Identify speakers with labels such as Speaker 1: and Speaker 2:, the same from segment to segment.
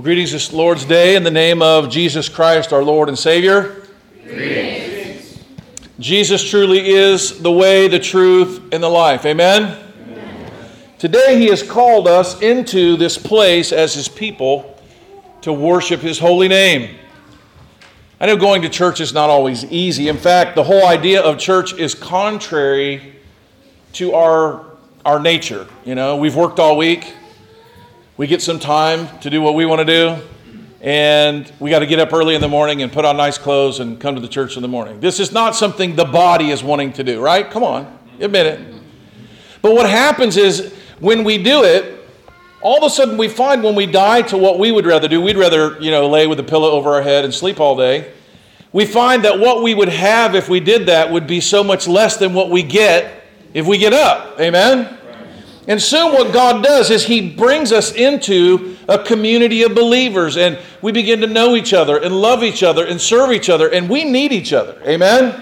Speaker 1: Well, greetings this Lord's Day in the name of Jesus Christ, our Lord and Savior. Jesus truly is the way, the truth, and the life. Amen? Today, He has called us into this place as His people to worship His holy name. I know going to church is not always easy. In fact, the whole idea of church is contrary to our, our nature. You know, we've worked all week, we get some time to do what we want to do, and we got to get up early in the morning and put on nice clothes and come to the church in the morning. This is not something the body is wanting to do, right? Come on, admit it. But what happens is when we do it, all of a sudden we find when we die to what we would rather do, we'd rather, you know, lay with a pillow over our head and sleep all day. We find that what we would have if we did that would be so much less than what we get if we get up. Amen? And soon, what God does is He brings us into a community of believers, and we begin to know each other and love each other and serve each other, and we need each other. Amen?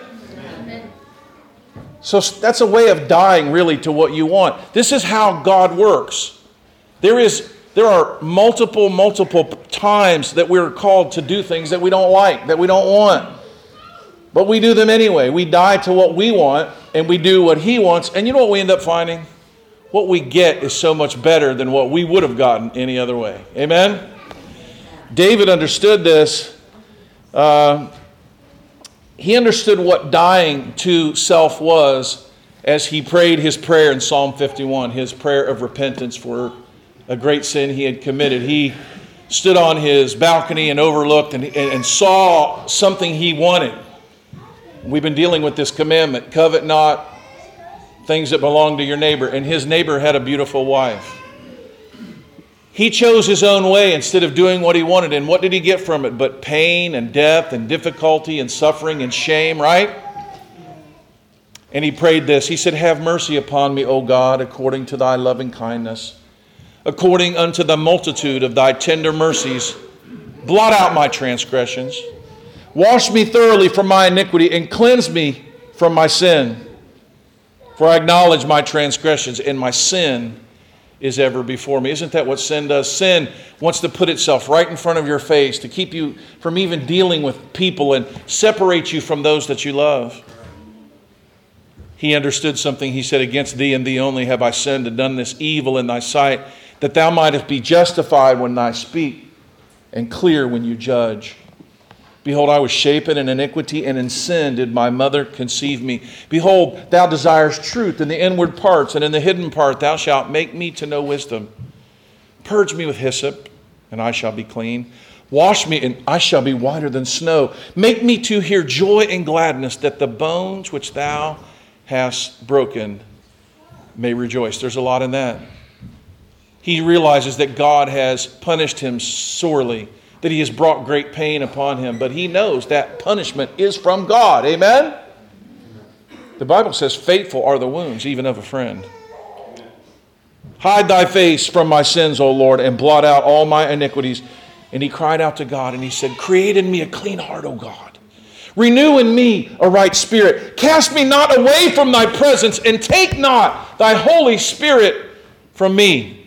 Speaker 1: So that's a way of dying, really, to what you want. This is how God works. There is there are multiple, multiple times that we're called to do things that we don't like, that we don't want. But we do them anyway. We die to what we want and we do what He wants. And you know what we end up finding? What we get is so much better than what we would have gotten any other way. Amen? David understood this. Uh, he understood what dying to self was as he prayed his prayer in Psalm 51, his prayer of repentance for a great sin he had committed. He stood on his balcony and overlooked and, and saw something he wanted. We've been dealing with this commandment covet not things that belong to your neighbor. And his neighbor had a beautiful wife. He chose his own way instead of doing what he wanted. And what did he get from it? But pain and death and difficulty and suffering and shame, right? And he prayed this. He said, Have mercy upon me, O God, according to thy loving kindness, according unto the multitude of thy tender mercies. Blot out my transgressions. Wash me thoroughly from my iniquity and cleanse me from my sin. For I acknowledge my transgressions, and my sin is ever before me. Isn't that what sin does? Sin wants to put itself right in front of your face to keep you from even dealing with people and separate you from those that you love. He understood something. He said, Against thee and thee only have I sinned and done this evil in thy sight, that thou mightest be justified when I speak and clear when you judge. Behold, I was shapen in iniquity, and in sin did my mother conceive me. Behold, thou desirest truth in the inward parts, and in the hidden part thou shalt make me to know wisdom. Purge me with hyssop, and I shall be clean. Wash me, and I shall be whiter than snow. Make me to hear joy and gladness, that the bones which thou hast broken may rejoice. There's a lot in that. He realizes that God has punished him sorely that he has brought great pain upon him, but he knows that punishment is from God. Amen? The Bible says, Faithful are the wounds, even of a friend. Hide thy face from my sins, O Lord, and blot out all my iniquities. And he cried out to God and he said, Create in me a clean heart, O God. Renew in me a right spirit. Cast me not away from thy presence, and take not thy Holy Spirit from me.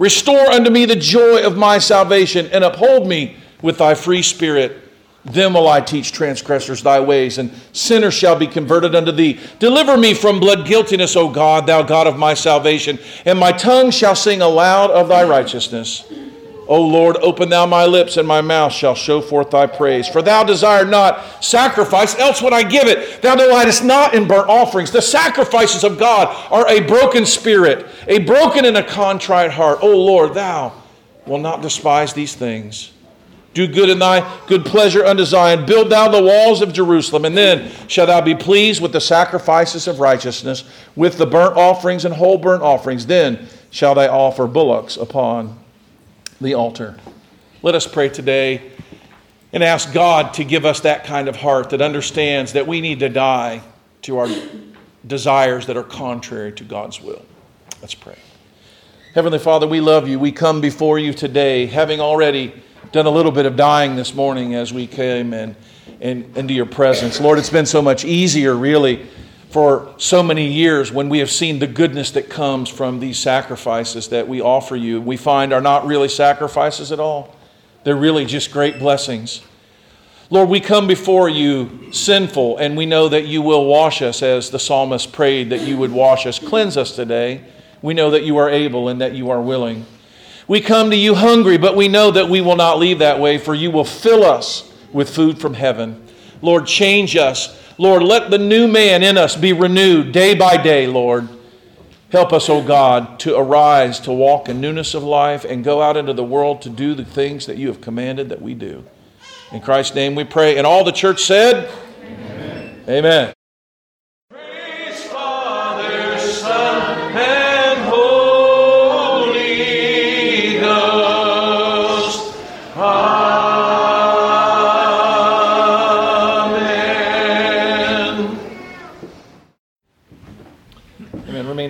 Speaker 1: Restore unto me the joy of my salvation, and uphold me with thy free spirit. Then will I teach transgressors thy ways, and sinners shall be converted unto thee. Deliver me from blood guiltiness, O God, thou God of my salvation, and my tongue shall sing aloud of thy righteousness. O Lord, open thou my lips, and my mouth shall show forth thy praise. For thou desired not sacrifice, else would I give it. Thou delightest not in burnt offerings. The sacrifices of God are a broken spirit, a broken and a contrite heart. O Lord, thou wilt not despise these things. Do good in thy good pleasure unto Zion. Build thou the walls of Jerusalem, and then shalt thou be pleased with the sacrifices of righteousness, with the burnt offerings and whole burnt offerings. Then shall they offer bullocks upon the altar. Let us pray today and ask God to give us that kind of heart that understands that we need to die to our desires that are contrary to God's will. Let's pray. Heavenly Father, we love you. We come before you today, having already done a little bit of dying this morning as we came and into your presence. Lord, it's been so much easier, really for so many years when we have seen the goodness that comes from these sacrifices that we offer you, we find are not really sacrifices at all. They're really just great blessings. Lord, we come before you sinful, and we know that you will wash us as the psalmist prayed that you would wash us. Cleanse us today. We know that you are able and that you are willing. We come to you hungry, but we know that we will not leave that way, for you will fill us with food from heaven. Lord, change us Lord, let the new man in us be renewed day by day, Lord. Help us, O oh God, to arise, to walk in newness of life, and go out into the world to do the things that you have commanded that we do. In Christ's name we pray. And all the church said, Amen. Amen.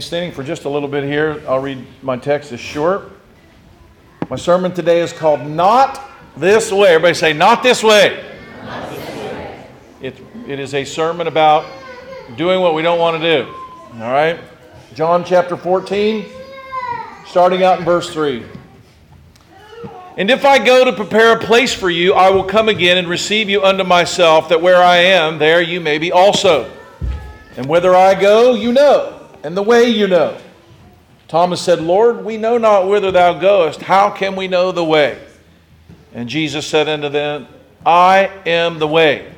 Speaker 1: Standing for just a little bit here. I'll read my text. It's short. My sermon today is called Not This Way. Everybody say, Not This Way. Not this way. It, it is a sermon about doing what we don't want to do. All right? John chapter 14, starting out in verse 3. And if I go to prepare a place for you, I will come again and receive you unto myself, that where I am, there you may be also. And whither I go, you know and the way you know. Thomas said, Lord, we know not whither thou goest. How can we know the way? And Jesus said unto them, I am the way,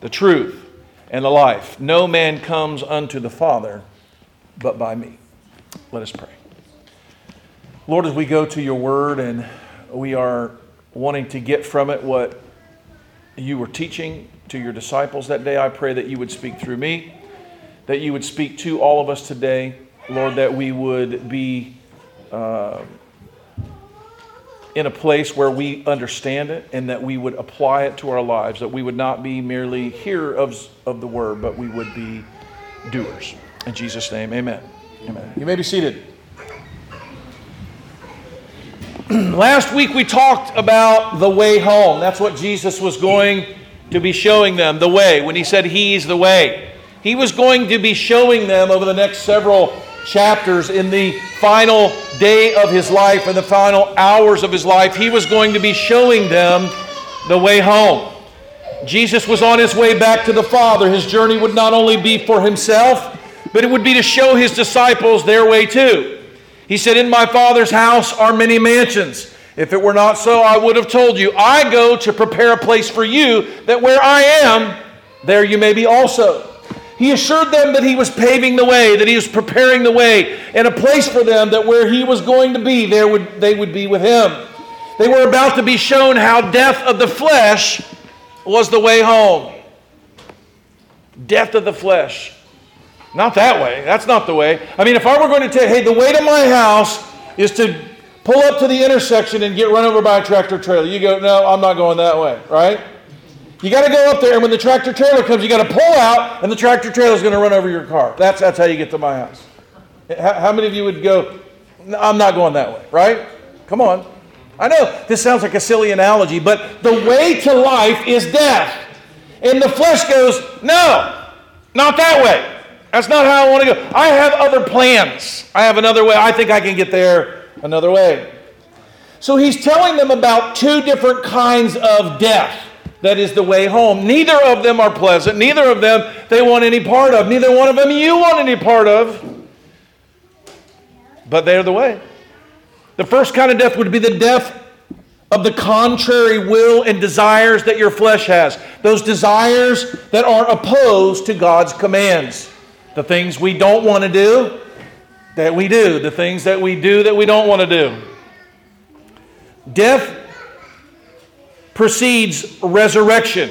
Speaker 1: the truth, and the life. No man comes unto the Father but by me. Let us pray. Lord, as we go to your word and we are wanting to get from it what you were teaching to your disciples that day, I pray that you would speak through me that you would speak to all of us today, Lord, that we would be uh, in a place where we understand it and that we would apply it to our lives, that we would not be merely hearers of, of the word, but we would be doers. In Jesus' name, amen. Amen. You may be seated. Last week we talked about the way home. That's what Jesus was going to be showing them, the way, when he said, He's the way. He was going to be showing them over the next several chapters in the final day of his life and the final hours of his life. He was going to be showing them the way home. Jesus was on his way back to the Father. His journey would not only be for himself, but it would be to show his disciples their way too. He said, In my Father's house are many mansions. If it were not so, I would have told you. I go to prepare a place for you, that where I am, there you may be also. He assured them that he was paving the way, that he was preparing the way, and a place for them that where he was going to be, there would, they would be with him. They were about to be shown how death of the flesh was the way home. Death of the flesh. Not that way. That's not the way. I mean, if I were going to tell hey, the way to my house is to pull up to the intersection and get run over by a tractor trailer, you go, no, I'm not going that way, right? You got to go up there, and when the tractor trailer comes, you got to pull out, and the tractor trailer is going to run over your car. That's, that's how you get to my house. How, how many of you would go, I'm not going that way, right? Come on. I know this sounds like a silly analogy, but the way to life is death. And the flesh goes, no, not that way. That's not how I want to go. I have other plans. I have another way. I think I can get there another way. So he's telling them about two different kinds of death. That is the way home. Neither of them are pleasant. Neither of them they want any part of. Neither one of them you want any part of. But they're the way. The first kind of death would be the death of the contrary will and desires that your flesh has. Those desires that are opposed to God's commands. The things we don't want to do, that we do. The things that we do that we don't want to do. Death precedes resurrection.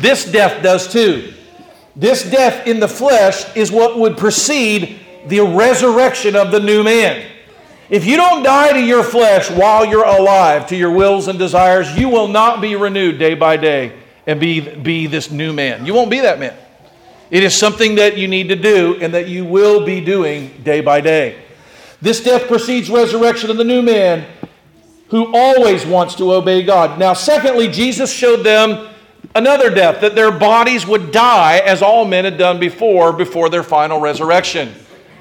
Speaker 1: This death does too. This death in the flesh is what would precede the resurrection of the new man. If you don't die to your flesh while you're alive, to your wills and desires, you will not be renewed day by day and be, be this new man. You won't be that man. It is something that you need to do and that you will be doing day by day. This death precedes resurrection of the new man who always wants to obey God. Now, secondly, Jesus showed them another death, that their bodies would die as all men had done before, before their final resurrection.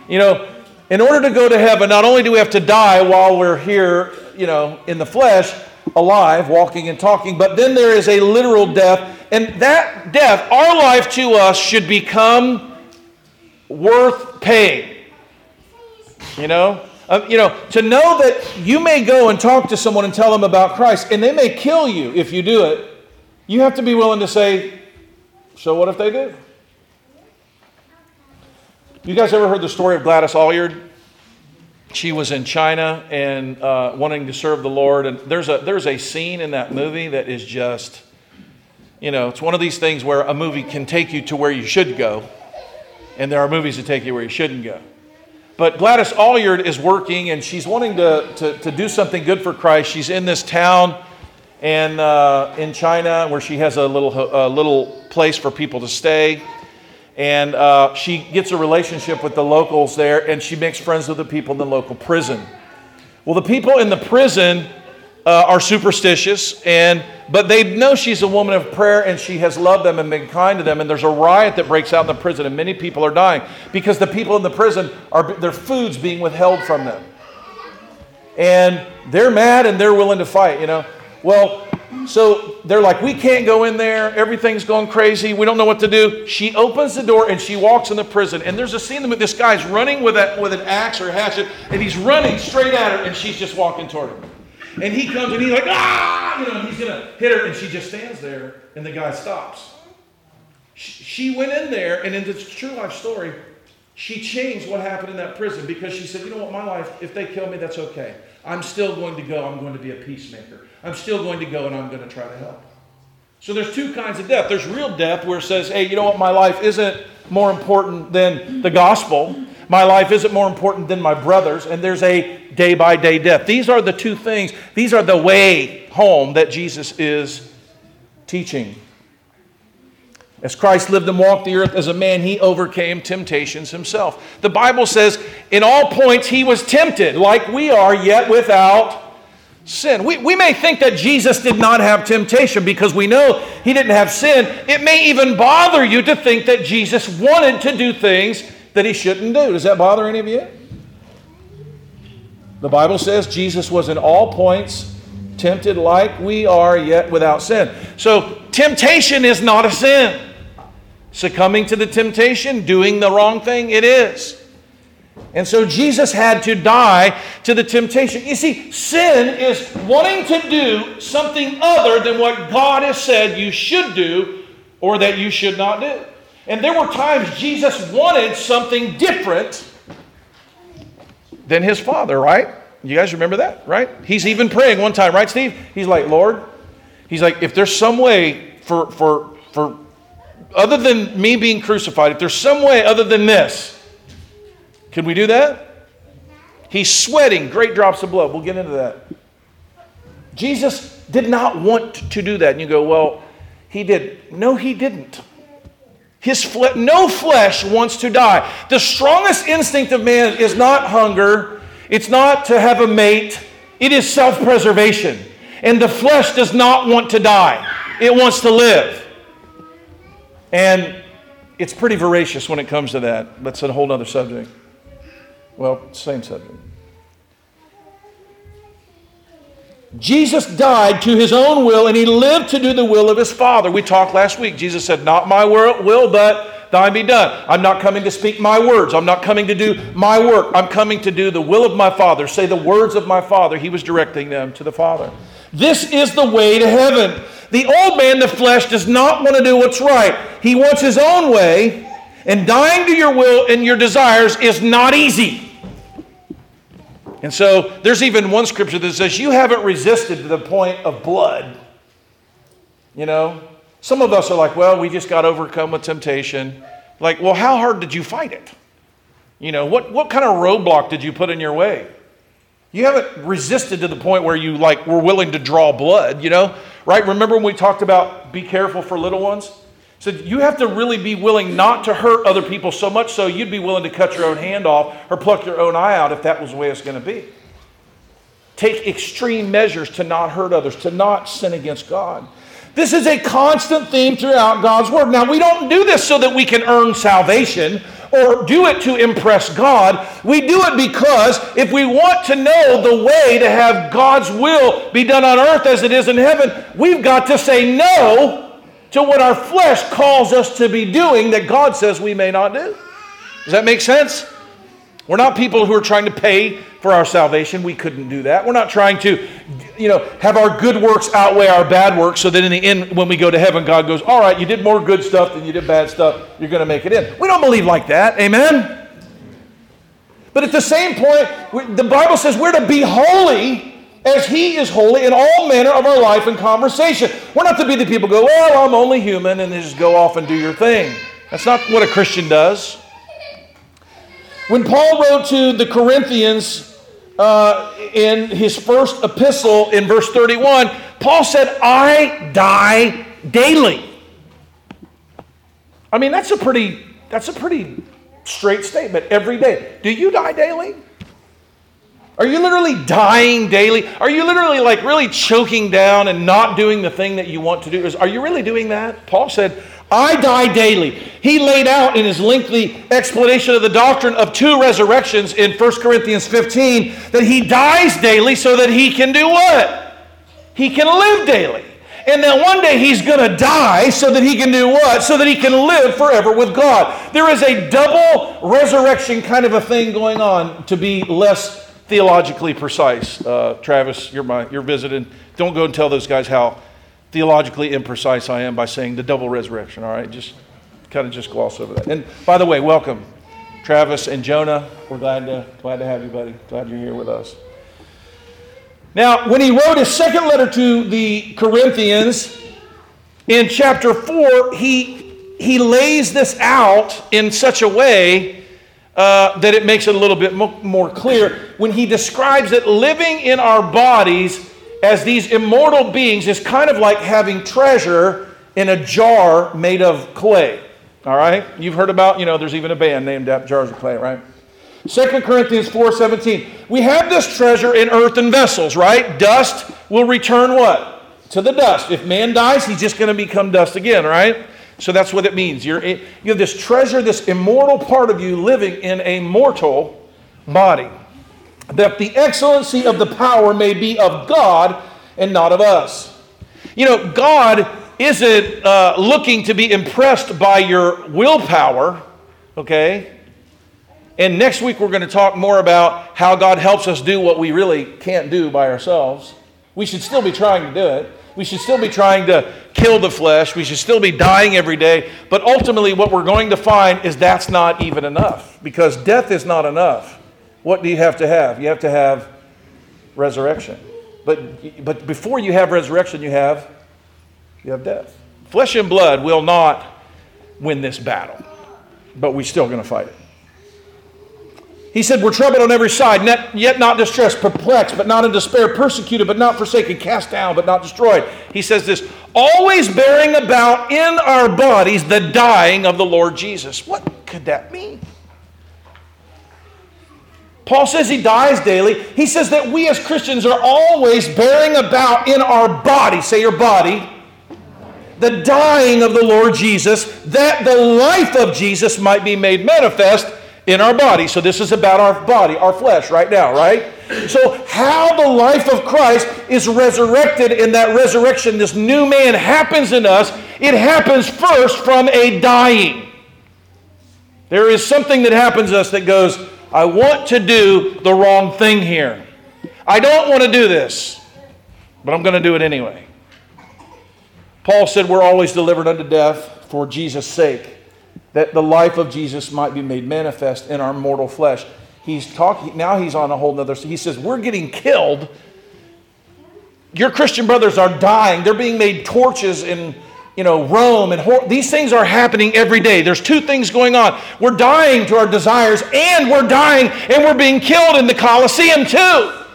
Speaker 1: You know, in order to go to heaven, not only do we have to die while we're here, you know, in the flesh, alive, walking and talking, but then there is a literal death. And that death, our life to us, should become worth paying. You know? You know, to know that you may go and talk to someone and tell them about Christ, and they may kill you if you do it, you have to be willing to say, So what if they do? You guys ever heard the story of Gladys Aylward? She was in China and uh, wanting to serve the Lord. And there's a, there's a scene in that movie that is just, you know, it's one of these things where a movie can take you to where you should go, and there are movies that take you where you shouldn't go. But Gladys Aylward is working and she's wanting to, to, to do something good for Christ. She's in this town and uh, in China where she has a little, a little place for people to stay. And uh, she gets a relationship with the locals there and she makes friends with the people in the local prison. Well, the people in the prison uh, are superstitious, and but they know she's a woman of prayer and she has loved them and been kind to them. And there's a riot that breaks out in the prison, and many people are dying because the people in the prison are their food's being withheld from them, and they're mad and they're willing to fight. You know, well, so they're like, we can't go in there. Everything's going crazy. We don't know what to do. She opens the door and she walks in the prison. And there's a scene that this guy's running with, a, with an axe or a hatchet, and he's running straight at her, and she's just walking toward him. And he comes and he's like, ah, you know, he's going to hit her. And she just stands there and the guy stops. She went in there, and in this true life story, she changed what happened in that prison because she said, you know what, my life, if they kill me, that's okay. I'm still going to go. I'm going to be a peacemaker. I'm still going to go and I'm going to try to help. So there's two kinds of death. There's real death where it says, hey, you know what, my life isn't more important than the gospel. My life isn't more important than my brother's, and there's a day by day death. These are the two things, these are the way home that Jesus is teaching. As Christ lived and walked the earth as a man, he overcame temptations himself. The Bible says, in all points, he was tempted like we are, yet without sin. We, we may think that Jesus did not have temptation because we know he didn't have sin. It may even bother you to think that Jesus wanted to do things that he shouldn't do. Does that bother any of you? The Bible says Jesus was in all points tempted like we are, yet without sin. So, temptation is not a sin. Succumbing to the temptation, doing the wrong thing, it is. And so Jesus had to die to the temptation. You see, sin is wanting to do something other than what God has said you should do or that you should not do. And there were times Jesus wanted something different than his father, right? You guys remember that, right? He's even praying one time, right, Steve? He's like, Lord, he's like, if there's some way for, for, for, other than me being crucified, if there's some way other than this, can we do that? He's sweating great drops of blood. We'll get into that. Jesus did not want to do that. And you go, well, he did. No, he didn't. His fle- no flesh wants to die. The strongest instinct of man is not hunger, it's not to have a mate, it is self preservation. And the flesh does not want to die, it wants to live. And it's pretty voracious when it comes to that. That's a whole other subject. Well, same subject. Jesus died to his own will and he lived to do the will of his Father. We talked last week. Jesus said, Not my will, but thine be done. I'm not coming to speak my words. I'm not coming to do my work. I'm coming to do the will of my Father. Say the words of my Father. He was directing them to the Father. This is the way to heaven. The old man, the flesh, does not want to do what's right. He wants his own way, and dying to your will and your desires is not easy. And so there's even one scripture that says, You haven't resisted to the point of blood. You know? Some of us are like, Well, we just got overcome with temptation. Like, well, how hard did you fight it? You know, what, what kind of roadblock did you put in your way? You haven't resisted to the point where you like were willing to draw blood, you know? Right? Remember when we talked about be careful for little ones? So you have to really be willing not to hurt other people so much so you'd be willing to cut your own hand off or pluck your own eye out if that was the way it's going to be. Take extreme measures to not hurt others, to not sin against God. This is a constant theme throughout God's Word. Now, we don't do this so that we can earn salvation or do it to impress God. We do it because if we want to know the way to have God's will be done on earth as it is in heaven, we've got to say no to what our flesh calls us to be doing that God says we may not do. Does that make sense? We're not people who are trying to pay for our salvation. We couldn't do that. We're not trying to, you know, have our good works outweigh our bad works so that in the end, when we go to heaven, God goes, All right, you did more good stuff than you did bad stuff. You're going to make it in. We don't believe like that. Amen? But at the same point, the Bible says we're to be holy as He is holy in all manner of our life and conversation. We're not to be the people go, well, I'm only human, and just go off and do your thing. That's not what a Christian does. When Paul wrote to the Corinthians uh, in his first epistle in verse 31, Paul said, I die daily. I mean, that's a pretty, that's a pretty straight statement every day. Do you die daily? Are you literally dying daily? Are you literally like really choking down and not doing the thing that you want to do? Are you really doing that? Paul said, I die daily. He laid out in his lengthy explanation of the doctrine of two resurrections in 1 Corinthians 15 that he dies daily so that he can do what? He can live daily. And then one day he's going to die so that he can do what? So that he can live forever with God. There is a double resurrection kind of a thing going on to be less theologically precise. Uh, Travis, you're, my, you're visiting. Don't go and tell those guys how theologically imprecise I am by saying the double resurrection, all right? Just kind of just gloss over that. And by the way, welcome, Travis and Jonah. We're glad to, glad to have you, buddy. Glad you're here with us. Now, when he wrote his second letter to the Corinthians in chapter 4, he, he lays this out in such a way uh, that it makes it a little bit mo- more clear when he describes that living in our bodies as these immortal beings is kind of like having treasure in a jar made of clay. All right? You've heard about, you know, there's even a band named after Jars of Clay, right? 2 Corinthians 4:17. We have this treasure in earthen vessels, right? Dust will return what? To the dust. If man dies, he's just going to become dust again, right? So that's what it means. You're, you have this treasure, this immortal part of you living in a mortal body. That the excellency of the power may be of God and not of us. You know, God isn't uh, looking to be impressed by your willpower, okay? And next week we're going to talk more about how God helps us do what we really can't do by ourselves. We should still be trying to do it. We should still be trying to kill the flesh. We should still be dying every day. But ultimately, what we're going to find is that's not even enough because death is not enough. What do you have to have? You have to have resurrection. But, but before you have resurrection, you have, you have death. Flesh and blood will not win this battle, but we're still going to fight it. He said, We're troubled on every side, yet not distressed, perplexed, but not in despair, persecuted, but not forsaken, cast down, but not destroyed. He says this, always bearing about in our bodies the dying of the Lord Jesus. What could that mean? Paul says he dies daily. He says that we as Christians are always bearing about in our body, say your body, the dying of the Lord Jesus, that the life of Jesus might be made manifest in our body. So this is about our body, our flesh right now, right? So, how the life of Christ is resurrected in that resurrection, this new man happens in us, it happens first from a dying. There is something that happens to us that goes, I want to do the wrong thing here. I don't want to do this, but I'm going to do it anyway. Paul said, We're always delivered unto death for Jesus' sake, that the life of Jesus might be made manifest in our mortal flesh. He's talking, now he's on a whole nother, he says, We're getting killed. Your Christian brothers are dying. They're being made torches in you know, Rome and these things are happening every day. There's two things going on. We're dying to our desires, and we're dying and we're being killed in the Colosseum too.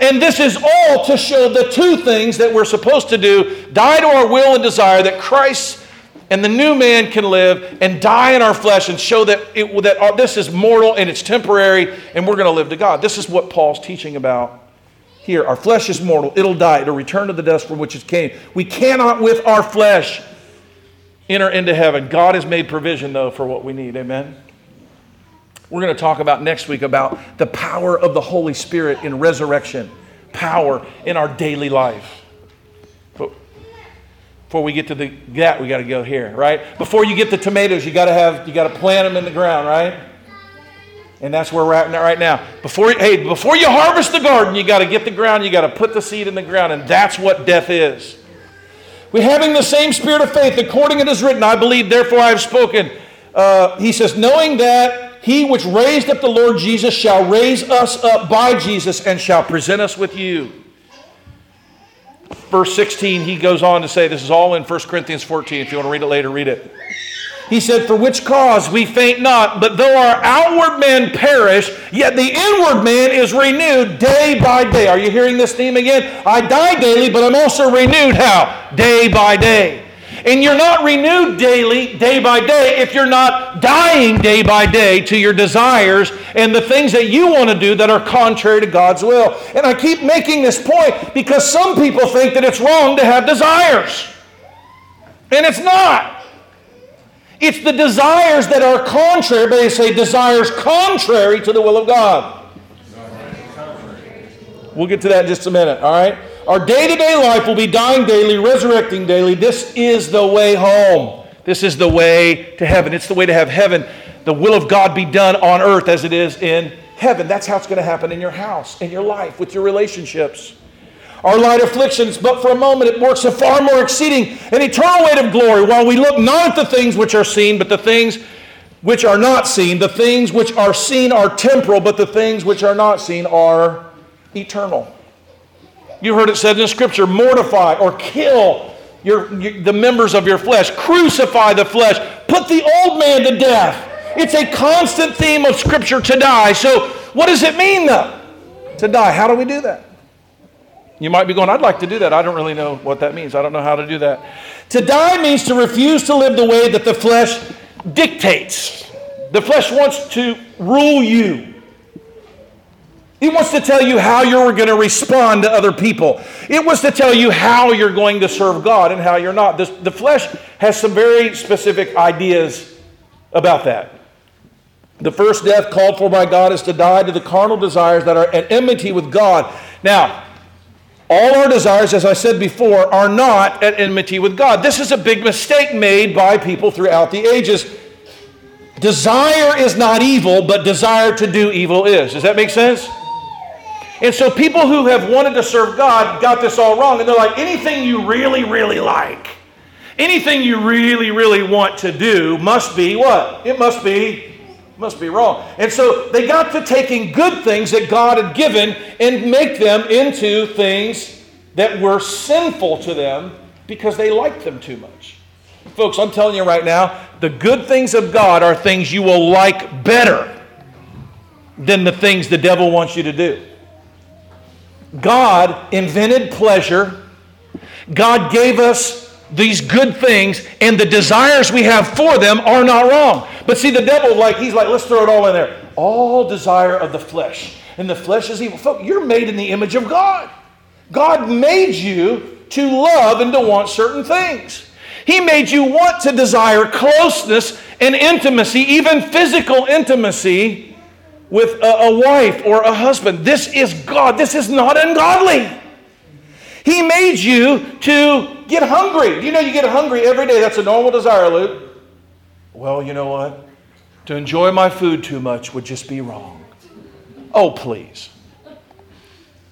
Speaker 1: And this is all to show the two things that we're supposed to do die to our will and desire that Christ and the new man can live and die in our flesh and show that, it, that this is mortal and it's temporary and we're going to live to God. This is what Paul's teaching about here. Our flesh is mortal, it'll die, it'll return to the dust from which it came. We cannot, with our flesh, enter into heaven. God has made provision, though, for what we need. Amen. We're going to talk about next week about the power of the Holy Spirit in resurrection, power in our daily life. Before we get to the that, we got to go here, right? Before you get the tomatoes, you got to have you got to plant them in the ground, right? And that's where we're at right now. Before, hey, before you harvest the garden, you got to get the ground, you got to put the seed in the ground, and that's what death is. We having the same spirit of faith, according it is written, I believe, therefore I have spoken. Uh, he says, knowing that he which raised up the Lord Jesus shall raise us up by Jesus and shall present us with you. Verse 16, he goes on to say, this is all in 1 Corinthians 14. If you want to read it later, read it. He said, For which cause we faint not, but though our outward man perish, yet the inward man is renewed day by day. Are you hearing this theme again? I die daily, but I'm also renewed how? Day by day. And you're not renewed daily, day by day, if you're not dying day by day to your desires and the things that you want to do that are contrary to God's will. And I keep making this point because some people think that it's wrong to have desires. And it's not. It's the desires that are contrary, but they say desires contrary to the will of God. We'll get to that in just a minute, all right? Our day to day life will be dying daily, resurrecting daily. This is the way home. This is the way to heaven. It's the way to have heaven, the will of God be done on earth as it is in heaven. That's how it's going to happen in your house, in your life, with your relationships our light afflictions, but for a moment it works a far more exceeding and eternal weight of glory, while we look not at the things which are seen, but the things which are not seen. The things which are seen are temporal, but the things which are not seen are eternal. You heard it said in scripture mortify or kill your, your, the members of your flesh, crucify the flesh, put the old man to death. It's a constant theme of scripture to die. So, what does it mean though? To die. How do we do that? You might be going, I'd like to do that. I don't really know what that means. I don't know how to do that. To die means to refuse to live the way that the flesh dictates. The flesh wants to rule you. It wants to tell you how you're going to respond to other people. It wants to tell you how you're going to serve God and how you're not. This, the flesh has some very specific ideas about that. The first death called for by God is to die to the carnal desires that are at enmity with God. Now, all our desires, as I said before, are not at enmity with God. This is a big mistake made by people throughout the ages. Desire is not evil, but desire to do evil is. Does that make sense? And so people who have wanted to serve God got this all wrong. And they're like, anything you really, really like, anything you really, really want to do must be what? It must be must be wrong. And so they got to taking good things that God had given and make them into things that were sinful to them because they liked them too much. Folks, I'm telling you right now, the good things of God are things you will like better than the things the devil wants you to do. God invented pleasure. God gave us these good things and the desires we have for them are not wrong. But see, the devil, like, he's like, let's throw it all in there. All desire of the flesh. And the flesh is evil. Folks, you're made in the image of God. God made you to love and to want certain things. He made you want to desire closeness and intimacy, even physical intimacy, with a, a wife or a husband. This is God. This is not ungodly. He made you to get hungry. You know you get hungry every day? That's a normal desire, Luke. Well, you know what? To enjoy my food too much would just be wrong. Oh, please.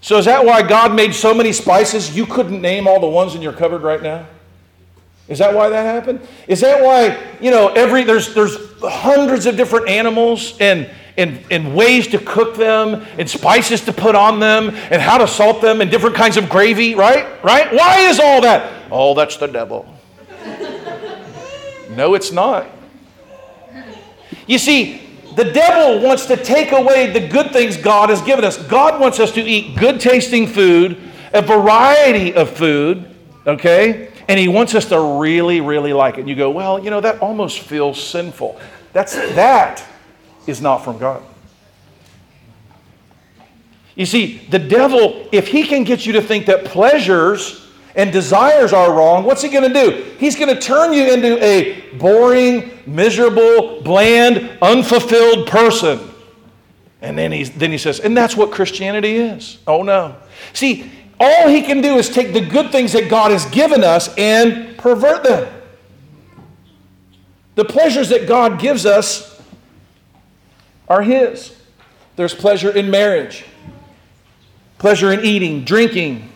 Speaker 1: So, is that why God made so many spices you couldn't name all the ones in your cupboard right now? Is that why that happened? Is that why, you know, every there's there's hundreds of different animals and and, and ways to cook them and spices to put on them and how to salt them and different kinds of gravy, right? Right? Why is all that? Oh, that's the devil. no, it's not. You see, the devil wants to take away the good things God has given us. God wants us to eat good tasting food, a variety of food, okay? And he wants us to really, really like it. And you go, well, you know, that almost feels sinful. That's that is not from God. You see, the devil, if he can get you to think that pleasures and desires are wrong, what's he going to do? He's going to turn you into a boring, miserable, bland, unfulfilled person. And then, he's, then he says, and that's what Christianity is. Oh no. See, all he can do is take the good things that God has given us and pervert them. The pleasures that God gives us are his. There's pleasure in marriage, pleasure in eating, drinking,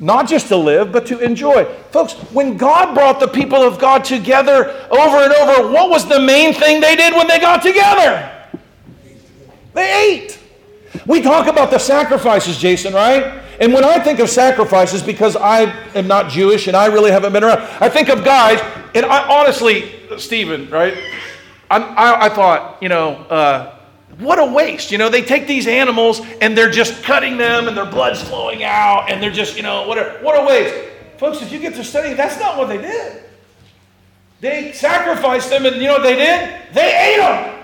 Speaker 1: not just to live, but to enjoy. Folks, when God brought the people of God together over and over, what was the main thing they did when they got together? They ate. We talk about the sacrifices, Jason, right? And when I think of sacrifices, because I am not Jewish and I really haven't been around, I think of guys, and I honestly, Stephen, right? I, I, thought, you know, uh, what a waste. You know, they take these animals and they're just cutting them and their blood's flowing out and they're just, you know, whatever. What a waste. Folks, if you get to study, that's not what they did. They sacrificed them and you know what they did? They ate them.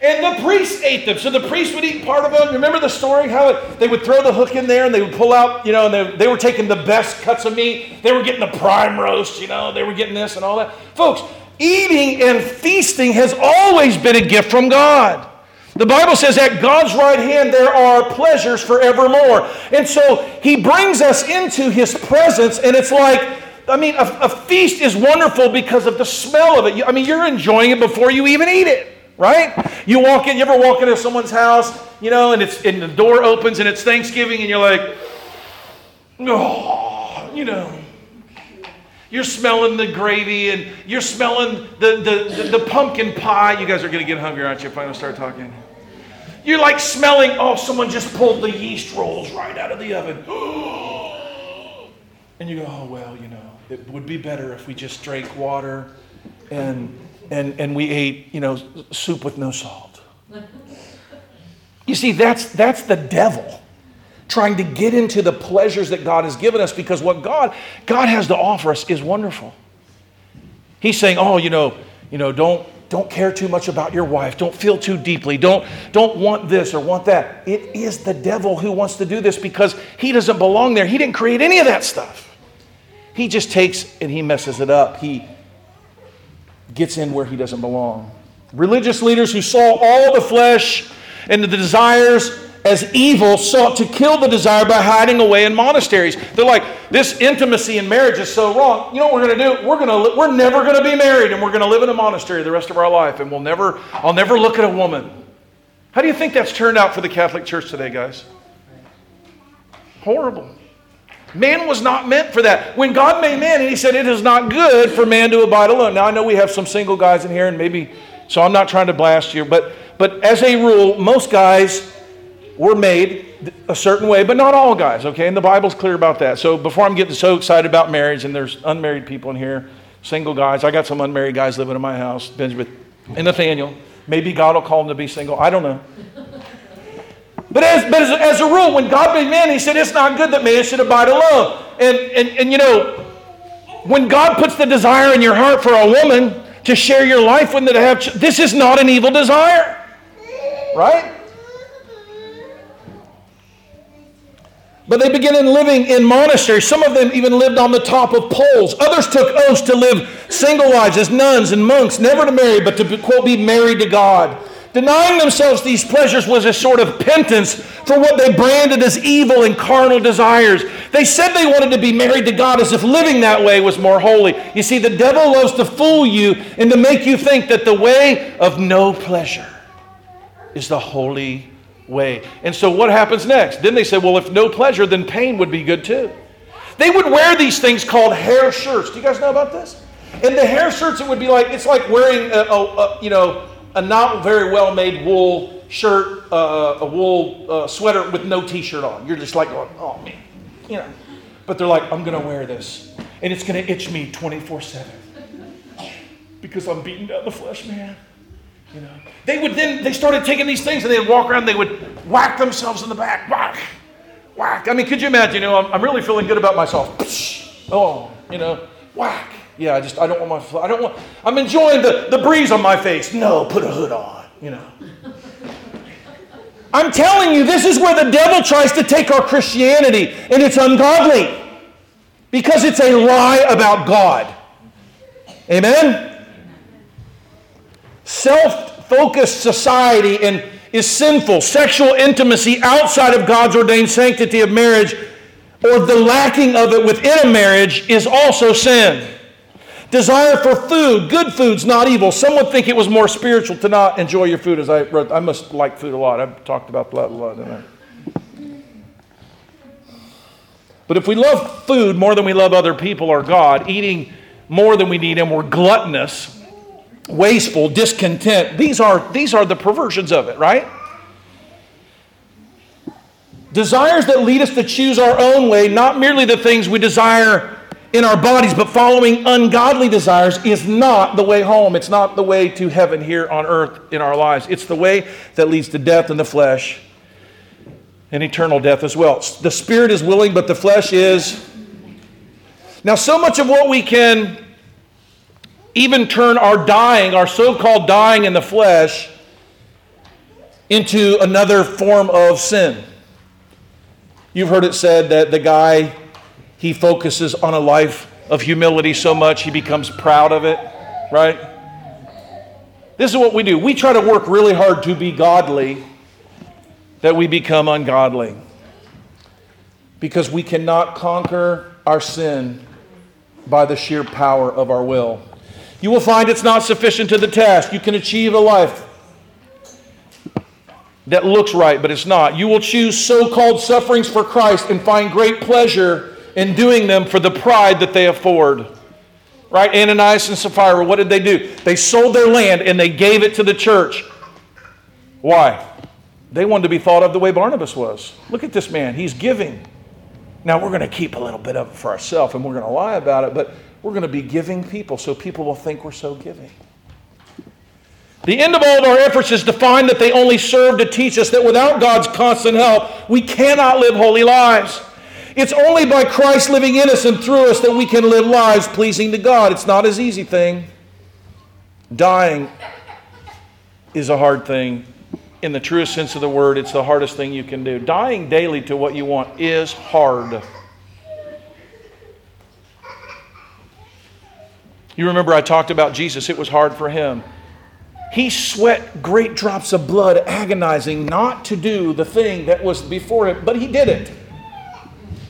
Speaker 1: And the priests ate them. So the priests would eat part of them. Remember the story? How it, they would throw the hook in there and they would pull out, you know, and they, they were taking the best cuts of meat. They were getting the prime roast, you know, they were getting this and all that. Folks, eating and feasting has always been a gift from God. The Bible says at God's right hand there are pleasures forevermore. And so he brings us into his presence, and it's like, I mean, a, a, feast is wonderful because of the smell of it. I mean, you're enjoying it before you even eat it, right? You walk in, you ever walk into someone's house, you know, and it's and the door opens and it's Thanksgiving, and you're like, oh, you know. You're smelling the gravy and you're smelling the, the, the, the pumpkin pie. You guys are going to get hungry, aren't you, if I don't start talking? You're like smelling, oh, someone just pulled the yeast rolls right out of the oven. and you go, oh, well, you know, it would be better if we just drank water and, and, and we ate, you know, soup with no salt. You see, that's, that's the devil trying to get into the pleasures that God has given us because what God, God has to offer us is wonderful. He's saying, oh, you know, you know, don't, don't care too much about your wife. Don't feel too deeply. Don't, don't want this or want that. It is the devil who wants to do this because he doesn't belong there. He didn't create any of that stuff. He just takes and he messes it up. He gets in where he doesn't belong. Religious leaders who saw all the flesh and the desires as evil sought to kill the desire by hiding away in monasteries. They're like, this intimacy in marriage is so wrong. You know what we're going to do? We're going to we're never going to be married and we're going to live in a monastery the rest of our life and we'll never I'll never look at a woman. How do you think that's turned out for the Catholic Church today, guys? Horrible. Man was not meant for that. When God made man, and He said, It is not good for man to abide alone. Now, I know we have some single guys in here, and maybe, so I'm not trying to blast you, but, but as a rule, most guys were made a certain way, but not all guys, okay? And the Bible's clear about that. So before I'm getting so excited about marriage, and there's unmarried people in here, single guys, I got some unmarried guys living in my house, Benjamin and Nathaniel. Maybe God will call them to be single. I don't know. But as, but as, as a rule, when God made man, He said it's not good that man should abide alone. And, and, and you know, when God puts the desire in your heart for a woman to share your life with, to have, this is not an evil desire, right? But they began living in monasteries. Some of them even lived on the top of poles. Others took oaths to live single lives as nuns and monks, never to marry, but to, quote, be married to God. Denying themselves these pleasures was a sort of penance for what they branded as evil and carnal desires. They said they wanted to be married to God as if living that way was more holy. You see, the devil loves to fool you and to make you think that the way of no pleasure is the holy way. And so what happens next? Then they said, well, if no pleasure, then pain would be good too. They would wear these things called hair shirts. Do you guys know about this? And the hair shirts, it would be like, it's like wearing a, a, a you know, a not very well made wool shirt, uh, a wool uh, sweater with no t shirt on. You're just like going, oh man, you know. But they're like, I'm going to wear this. And it's going to itch me 24 7 because I'm beating down the flesh, man. You know, they would then they started taking these things and they'd walk around. They would whack themselves in the back, whack, whack. I mean, could you imagine? You know, I'm, I'm really feeling good about myself. Oh, you know, whack. Yeah, I just I don't want my I don't want. I'm enjoying the the breeze on my face. No, put a hood on. You know. I'm telling you, this is where the devil tries to take our Christianity, and it's ungodly because it's a lie about God. Amen? Self focused society and is sinful. Sexual intimacy outside of God's ordained sanctity of marriage or the lacking of it within a marriage is also sin. Desire for food, good food's not evil. Some would think it was more spiritual to not enjoy your food, as I wrote. I must like food a lot. I've talked about that a lot, I? But if we love food more than we love other people or God, eating more than we need, and we're gluttonous, wasteful, discontent. These are, these are the perversions of it, right? Desires that lead us to choose our own way, not merely the things we desire in our bodies, but following ungodly desires is not the way home. It's not the way to heaven here on earth in our lives. It's the way that leads to death in the flesh and eternal death as well. The spirit is willing, but the flesh is. Now, so much of what we can even turn our dying, our so called dying in the flesh, into another form of sin. You've heard it said that the guy, he focuses on a life of humility so much he becomes proud of it, right? This is what we do. We try to work really hard to be godly that we become ungodly because we cannot conquer our sin by the sheer power of our will. You will find it's not sufficient to the task. You can achieve a life that looks right, but it's not. You will choose so called sufferings for Christ and find great pleasure in doing them for the pride that they afford. Right? Ananias and Sapphira, what did they do? They sold their land and they gave it to the church. Why? They wanted to be thought of the way Barnabas was. Look at this man, he's giving. Now we're going to keep a little bit of it for ourselves and we're going to lie about it, but we're going to be giving people so people will think we're so giving. The end of all of our efforts is to find that they only serve to teach us that without God's constant help, we cannot live holy lives. It's only by Christ living in us and through us that we can live lives pleasing to God. It's not as easy thing. Dying is a hard thing. In the truest sense of the word, it's the hardest thing you can do. Dying daily to what you want is hard. You remember I talked about Jesus, it was hard for him. He sweat great drops of blood, agonizing not to do the thing that was before him, but he did it.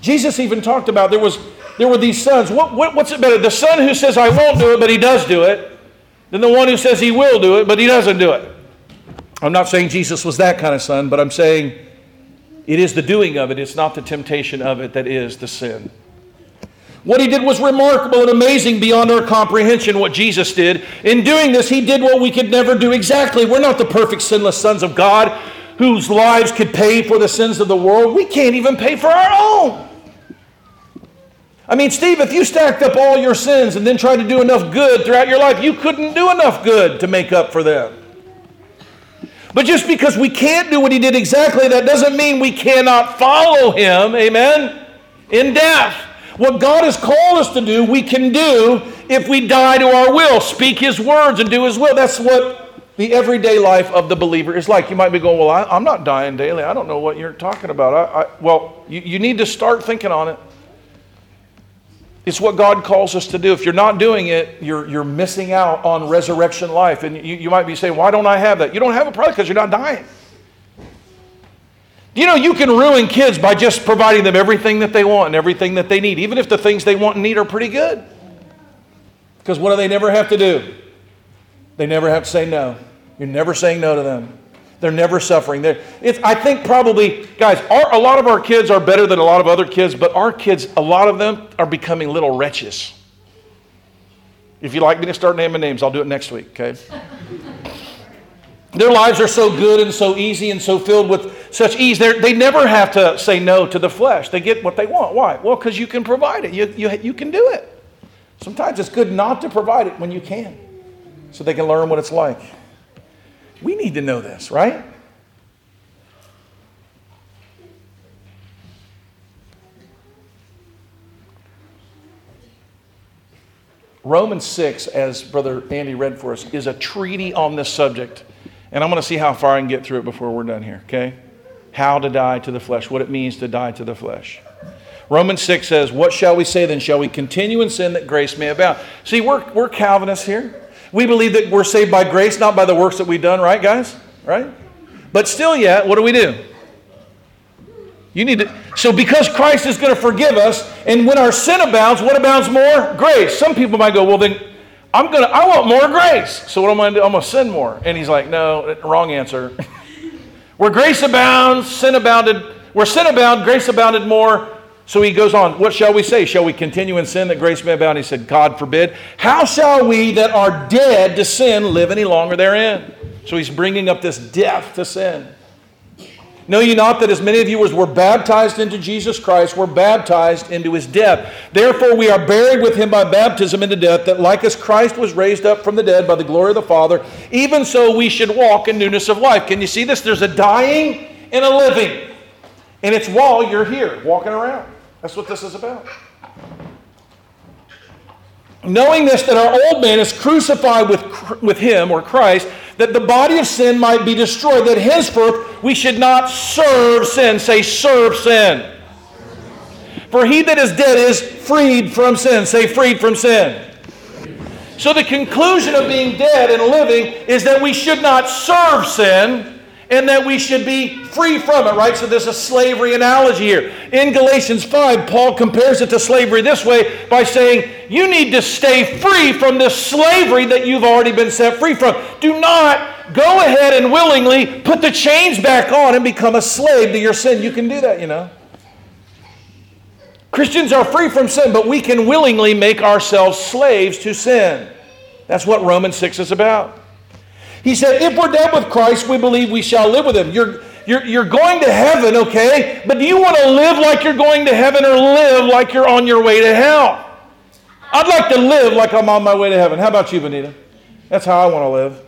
Speaker 1: Jesus even talked about there was there were these sons. What, what, what's it better? The son who says, I won't do it, but he does do it, than the one who says he will do it, but he doesn't do it. I'm not saying Jesus was that kind of son, but I'm saying it is the doing of it, it's not the temptation of it that is the sin. What he did was remarkable and amazing beyond our comprehension, what Jesus did. In doing this, he did what we could never do exactly. We're not the perfect, sinless sons of God whose lives could pay for the sins of the world. We can't even pay for our own. I mean, Steve, if you stacked up all your sins and then tried to do enough good throughout your life, you couldn't do enough good to make up for them. But just because we can't do what he did exactly, that doesn't mean we cannot follow him, amen, in death. What God has called us to do, we can do if we die to our will, speak His words and do His will. That's what the everyday life of the believer is like. You might be going, Well, I, am not dying daily. I don't know what you're talking about. I, I, well, you, you need to start thinking on it. It's what God calls us to do. If you're not doing it, you're, you're missing out on resurrection life. And you, you might be saying, Why don't I have that? You don't have it probably because you're not dying. You know you can ruin kids by just providing them everything that they want and everything that they need, even if the things they want and need are pretty good? Because what do they never have to do? They never have to say no. You're never saying no to them. They're never suffering. They're, I think probably, guys, our, a lot of our kids are better than a lot of other kids, but our kids, a lot of them are becoming little wretches. If you like me to start naming names, I'll do it next week, okay? Their lives are so good and so easy and so filled with such ease. They're, they never have to say no to the flesh. They get what they want. Why? Well, because you can provide it, you, you, you can do it. Sometimes it's good not to provide it when you can so they can learn what it's like. We need to know this, right? Romans 6, as Brother Andy read for us, is a treaty on this subject. And I'm going to see how far I can get through it before we're done here, okay? How to die to the flesh, what it means to die to the flesh. Romans 6 says, What shall we say then? Shall we continue in sin that grace may abound? See, we're, we're Calvinists here. We believe that we're saved by grace, not by the works that we've done, right, guys? Right? But still, yet, what do we do? You need to. So, because Christ is going to forgive us, and when our sin abounds, what abounds more? Grace. Some people might go, well, then I'm to, I want more grace. So, what am I going to do? I'm going to sin more. And he's like, no, wrong answer. where grace abounds, sin abounded. Where sin abounded, grace abounded more. So he goes on, What shall we say? Shall we continue in sin that grace may abound? He said, God forbid. How shall we that are dead to sin live any longer therein? So he's bringing up this death to sin. Know ye not that as many of you as were baptized into Jesus Christ were baptized into his death? Therefore we are buried with him by baptism into death, that like as Christ was raised up from the dead by the glory of the Father, even so we should walk in newness of life. Can you see this? There's a dying and a living. And it's while you're here walking around. That's what this is about. Knowing this, that our old man is crucified with, with him, or Christ, that the body of sin might be destroyed, that henceforth we should not serve sin. Say, serve sin. For he that is dead is freed from sin. Say, freed from sin. So the conclusion of being dead and living is that we should not serve sin and that we should be free from it, right? So there's a slavery analogy here. In Galatians 5, Paul compares it to slavery this way by saying, You need to stay free from this slavery that you've already been set free from. Do not go ahead and willingly put the chains back on and become a slave to your sin. You can do that, you know. Christians are free from sin, but we can willingly make ourselves slaves to sin. That's what Romans 6 is about. He said, if we're dead with Christ, we believe we shall live with him. You're, you're, you're going to heaven, okay? But do you want to live like you're going to heaven or live like you're on your way to hell? I'd like to live like I'm on my way to heaven. How about you, Benita? That's how I want to live.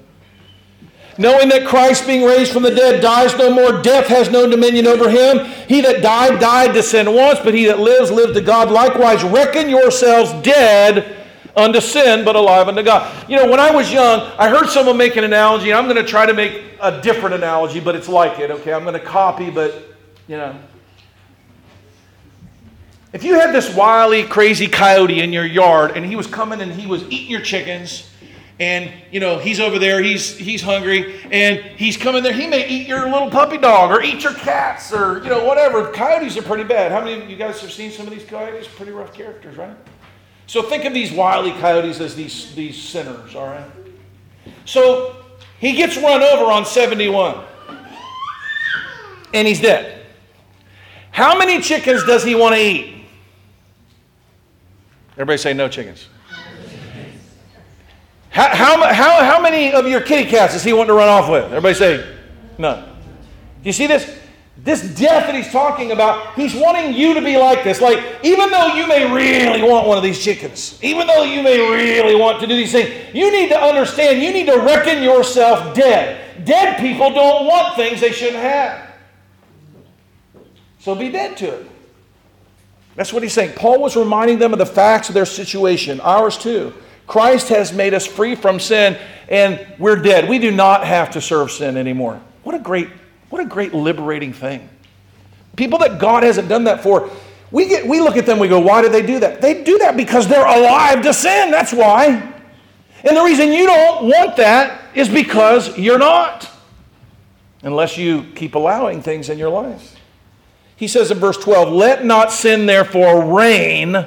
Speaker 1: Knowing that Christ, being raised from the dead, dies no more, death has no dominion over him. He that died, died to sin once, but he that lives, lived to God. Likewise, reckon yourselves dead unto sin, but alive unto God. You know, when I was young, I heard someone make an analogy, and I'm going to try to make a different analogy, but it's like it, okay? I'm going to copy, but, you know. If you had this wily, crazy coyote in your yard, and he was coming and he was eating your chickens, and you know he's over there he's he's hungry and he's coming there he may eat your little puppy dog or eat your cats or you know whatever coyotes are pretty bad how many of you guys have seen some of these coyotes pretty rough characters right so think of these wily coyotes as these, these sinners, all right? So he gets run over on 71 and he's dead. How many chickens does he want to eat? Everybody say no chickens. How, how, how, how many of your kitty cats does he want to run off with? Everybody say none. Do you see this? This death that he's talking about, he's wanting you to be like this. Like, even though you may really want one of these chickens, even though you may really want to do these things, you need to understand, you need to reckon yourself dead. Dead people don't want things they shouldn't have. So be dead to it. That's what he's saying. Paul was reminding them of the facts of their situation, ours too. Christ has made us free from sin, and we're dead. We do not have to serve sin anymore. What a great what a great liberating thing. People that God hasn't done that for, We, get, we look at them, we go, why do they do that? They do that because they're alive to sin. That's why. And the reason you don't want that is because you're not, unless you keep allowing things in your life. He says in verse 12, Let not sin therefore reign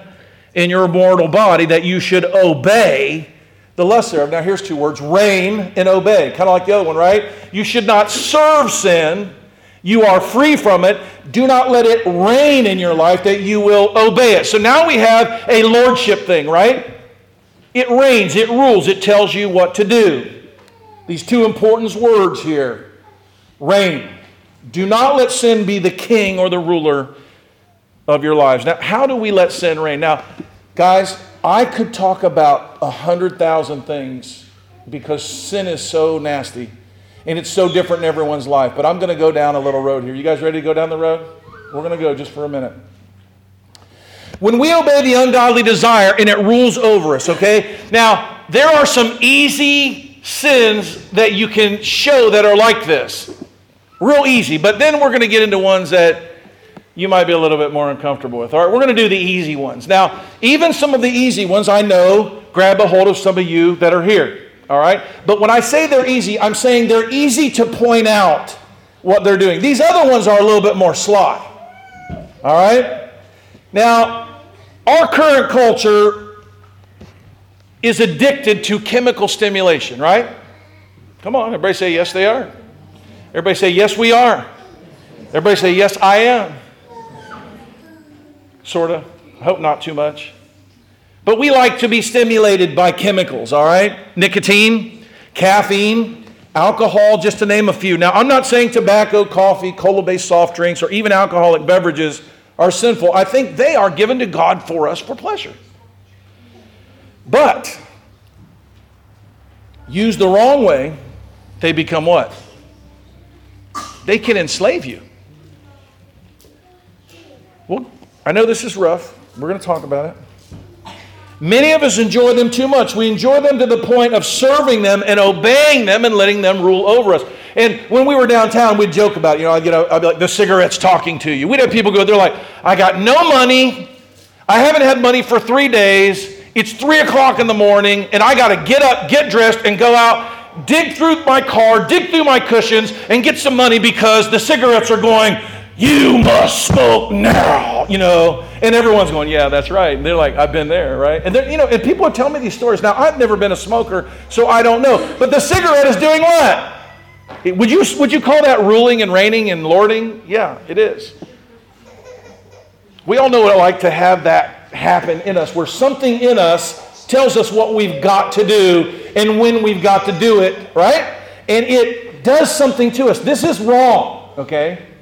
Speaker 1: in your mortal body that you should obey the lust thereof. Now here's two words reign and obey, kind of like the other one, right? You should not serve sin. You are free from it. Do not let it reign in your life that you will obey it. So now we have a lordship thing, right? It reigns, it rules, it tells you what to do. These two important words here reign. Do not let sin be the king or the ruler of your lives. Now, how do we let sin reign? Now, guys, I could talk about a hundred thousand things because sin is so nasty and it's so different in everyone's life. But I'm going to go down a little road here. You guys ready to go down the road? We're going to go just for a minute. When we obey the ungodly desire and it rules over us, okay? Now, there are some easy sins that you can show that are like this. Real easy. But then we're going to get into ones that you might be a little bit more uncomfortable with. All right, we're going to do the easy ones. Now, even some of the easy ones, I know, grab a hold of some of you that are here. All right? But when I say they're easy, I'm saying they're easy to point out what they're doing. These other ones are a little bit more sly. All right? Now, our current culture is addicted to chemical stimulation, right? Come on, everybody say, yes, they are. Everybody say, yes, we are. Everybody say, yes, I am. Sort of. I hope not too much. But we like to be stimulated by chemicals, all right? Nicotine, caffeine, alcohol, just to name a few. Now, I'm not saying tobacco, coffee, cola based soft drinks, or even alcoholic beverages are sinful. I think they are given to God for us for pleasure. But, used the wrong way, they become what? They can enslave you. Well, I know this is rough. We're going to talk about it. Many of us enjoy them too much. We enjoy them to the point of serving them and obeying them and letting them rule over us. And when we were downtown, we'd joke about, it. you know, I'd, get a, I'd be like, the cigarette's talking to you. We'd have people go, they're like, I got no money. I haven't had money for three days. It's three o'clock in the morning, and I got to get up, get dressed, and go out, dig through my car, dig through my cushions, and get some money because the cigarettes are going you must smoke now, you know. And everyone's going, yeah, that's right. And they're like, I've been there, right? And you know, and people are telling me these stories. Now, I've never been a smoker, so I don't know. But the cigarette is doing what? Would you, would you call that ruling and reigning and lording? Yeah, it is. We all know what it like to have that happen in us, where something in us tells us what we've got to do and when we've got to do it, right? And it does something to us. This is wrong, okay?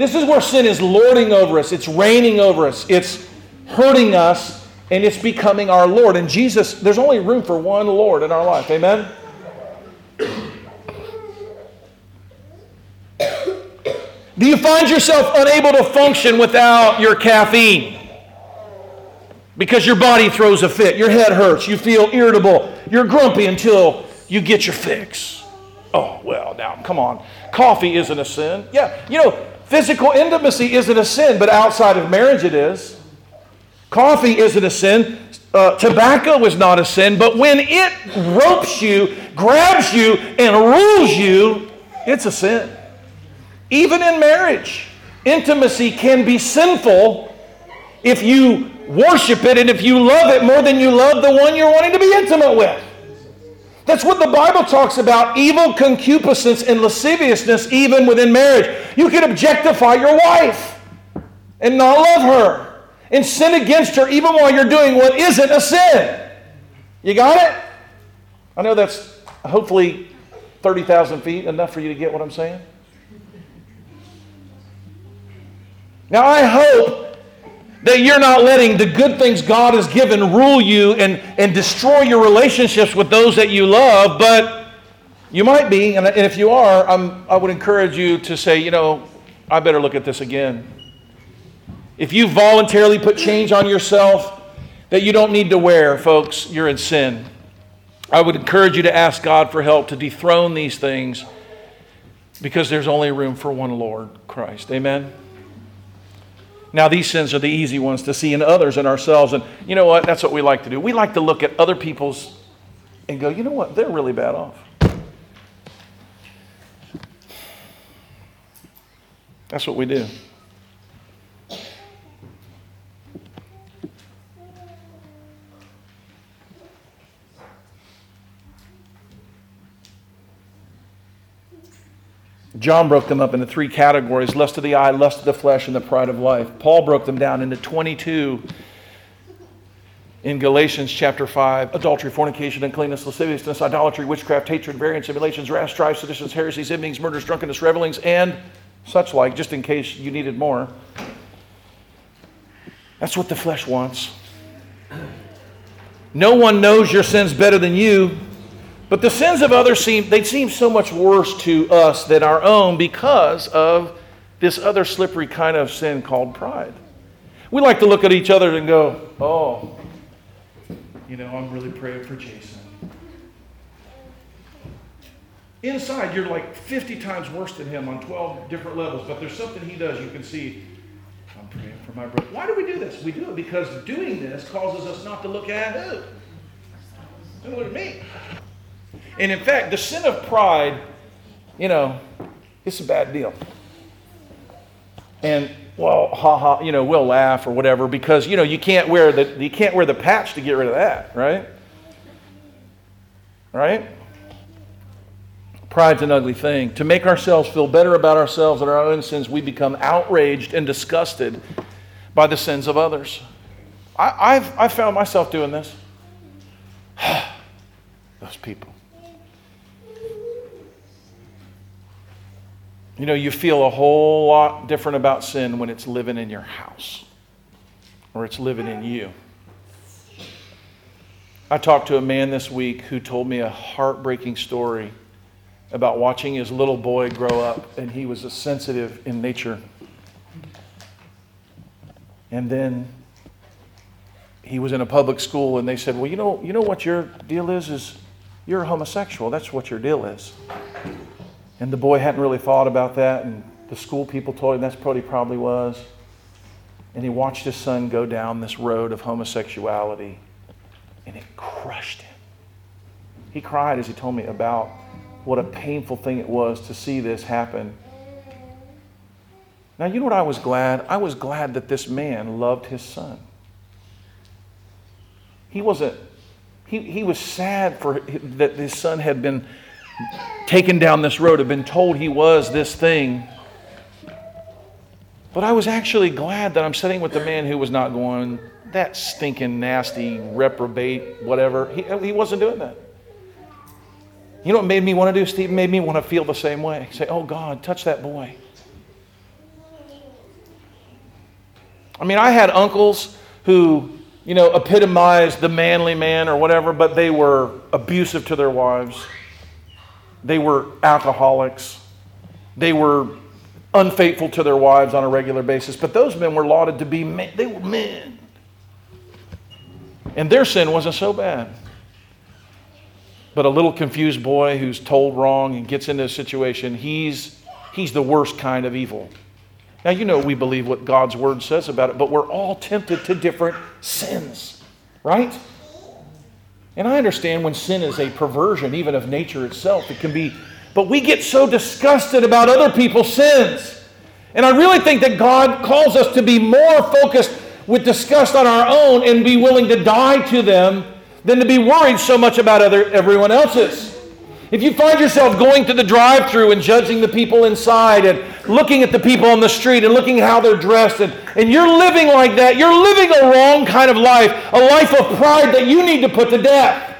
Speaker 1: This is where sin is lording over us, it's reigning over us, it's hurting us, and it's becoming our Lord. And Jesus, there's only room for one Lord in our life. Amen? Do you find yourself unable to function without your caffeine? Because your body throws a fit, your head hurts, you feel irritable, you're grumpy until you get your fix. Oh, well, now, come on. Coffee isn't a sin. Yeah, you know, Physical intimacy isn't a sin, but outside of marriage it is. Coffee isn't a sin. Uh, tobacco is not a sin, but when it ropes you, grabs you, and rules you, it's a sin. Even in marriage, intimacy can be sinful if you worship it and if you love it more than you love the one you're wanting to be intimate with. That's what the Bible talks about evil concupiscence and lasciviousness, even within marriage. You can objectify your wife and not love her and sin against her even while you're doing what isn't a sin. You got it? I know that's hopefully 30,000 feet, enough for you to get what I'm saying. Now, I hope that you're not letting the good things God has given rule you and, and destroy your relationships with those that you love, but you might be. And, if you are, I'm, I would encourage you to say, you know, I better look at this again. If you voluntarily put change on yourself that you don't need to wear, folks, you're in sin. I would encourage you to ask God for help to dethrone these things because there's only room for one Lord, Christ. Amen. Now, these sins are the easy ones to see in others and ourselves. And you know what? That's what we like to do. We like to look at other people's and go, you know what? They're really bad off. That's what we do. John broke them up into three categories lust of the eye, lust of the flesh, and the pride of life. Paul broke them down into 22 in Galatians chapter 5 adultery, fornication, uncleanness, lasciviousness, idolatry, witchcraft, hatred, variance, emulations, wrath, strife, seditions, heresies, envyings, murders, drunkenness, revelings, and such like, just in case you needed more. That's what the flesh wants. No one knows your sins better than you. But the sins of others seem they seem so much worse to us than our own because of this other slippery kind of sin called pride. We like to look at each other and go, "Oh, you know, I'm really praying for Jason." Inside, you're like 50 times worse than him on 12 different levels, but there's something he does you can see. I'm praying for my brother. Why do we do this? We do it because doing this causes us not to look at who? Don't look at me. And in fact, the sin of pride, you know, it's a bad deal. And well, ha ha, you know, we'll laugh or whatever because you know you can't wear the you can't wear the patch to get rid of that, right? Right? Pride's an ugly thing. To make ourselves feel better about ourselves and our own sins, we become outraged and disgusted by the sins of others. I, have I've found myself doing this. Those people. You know, you feel a whole lot different about sin when it's living in your house or it's living in you. I talked to a man this week who told me a heartbreaking story about watching his little boy grow up, and he was a sensitive in nature. And then he was in a public school, and they said, "Well, you know, you know what your deal is? Is you're a homosexual. That's what your deal is." And the boy hadn't really thought about that, and the school people told him that's probably probably was. And he watched his son go down this road of homosexuality, and it crushed him. He cried as he told me about what a painful thing it was to see this happen. Now, you know what I was glad? I was glad that this man loved his son. He wasn't, he, he was sad for that his son had been taken down this road, had been told he was this thing. But I was actually glad that I'm sitting with the man who was not going, that stinking, nasty, reprobate, whatever. He, he wasn't doing that. You know what made me want to do, Steve? Made me want to feel the same way. Say, oh God, touch that boy. I mean, I had uncles who, you know, epitomized the manly man or whatever, but they were abusive to their wives. They were alcoholics. They were unfaithful to their wives on a regular basis. But those men were lauded to be men. They were men. And their sin wasn't so bad. But a little confused boy who's told wrong and gets into a situation, he's, he's the worst kind of evil. Now, you know, we believe what God's word says about it, but we're all tempted to different sins, right? And I understand when sin is a perversion, even of nature itself, it can be, but we get so disgusted about other people's sins. And I really think that God calls us to be more focused with disgust on our own and be willing to die to them than to be worried so much about other, everyone else's. If you find yourself going to the drive through and judging the people inside and looking at the people on the street and looking how they're dressed, and, and you're living like that, you're living a wrong kind of life, a life of pride that you need to put to death.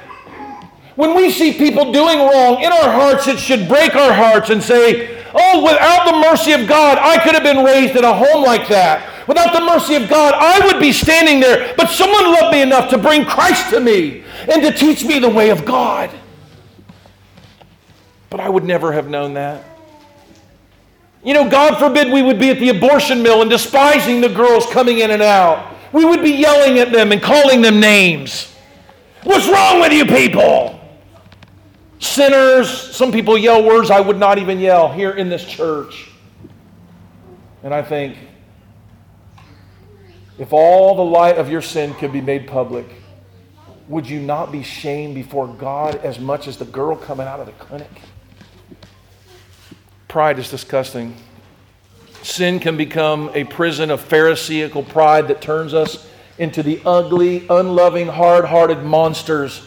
Speaker 1: When we see people doing wrong in our hearts, it should break our hearts and say, Oh, without the mercy of God, I could have been raised in a home like that. Without the mercy of God, I would be standing there, but someone loved me enough to bring Christ to me and to teach me the way of God. But I would never have known that. You know, God forbid we would be at the abortion mill and despising the girls coming in and out. We would be yelling at them and calling them names. What's wrong with you people? Sinners. Some people yell words I would not even yell here in this church. And I think, If all the light of your sin could be made public, would you not be shamed before God as much as the girl coming out of the clinic? Pride is disgusting. Sin can become a prison of Pharisaical pride that turns us into the ugly, unloving, hard hearted monsters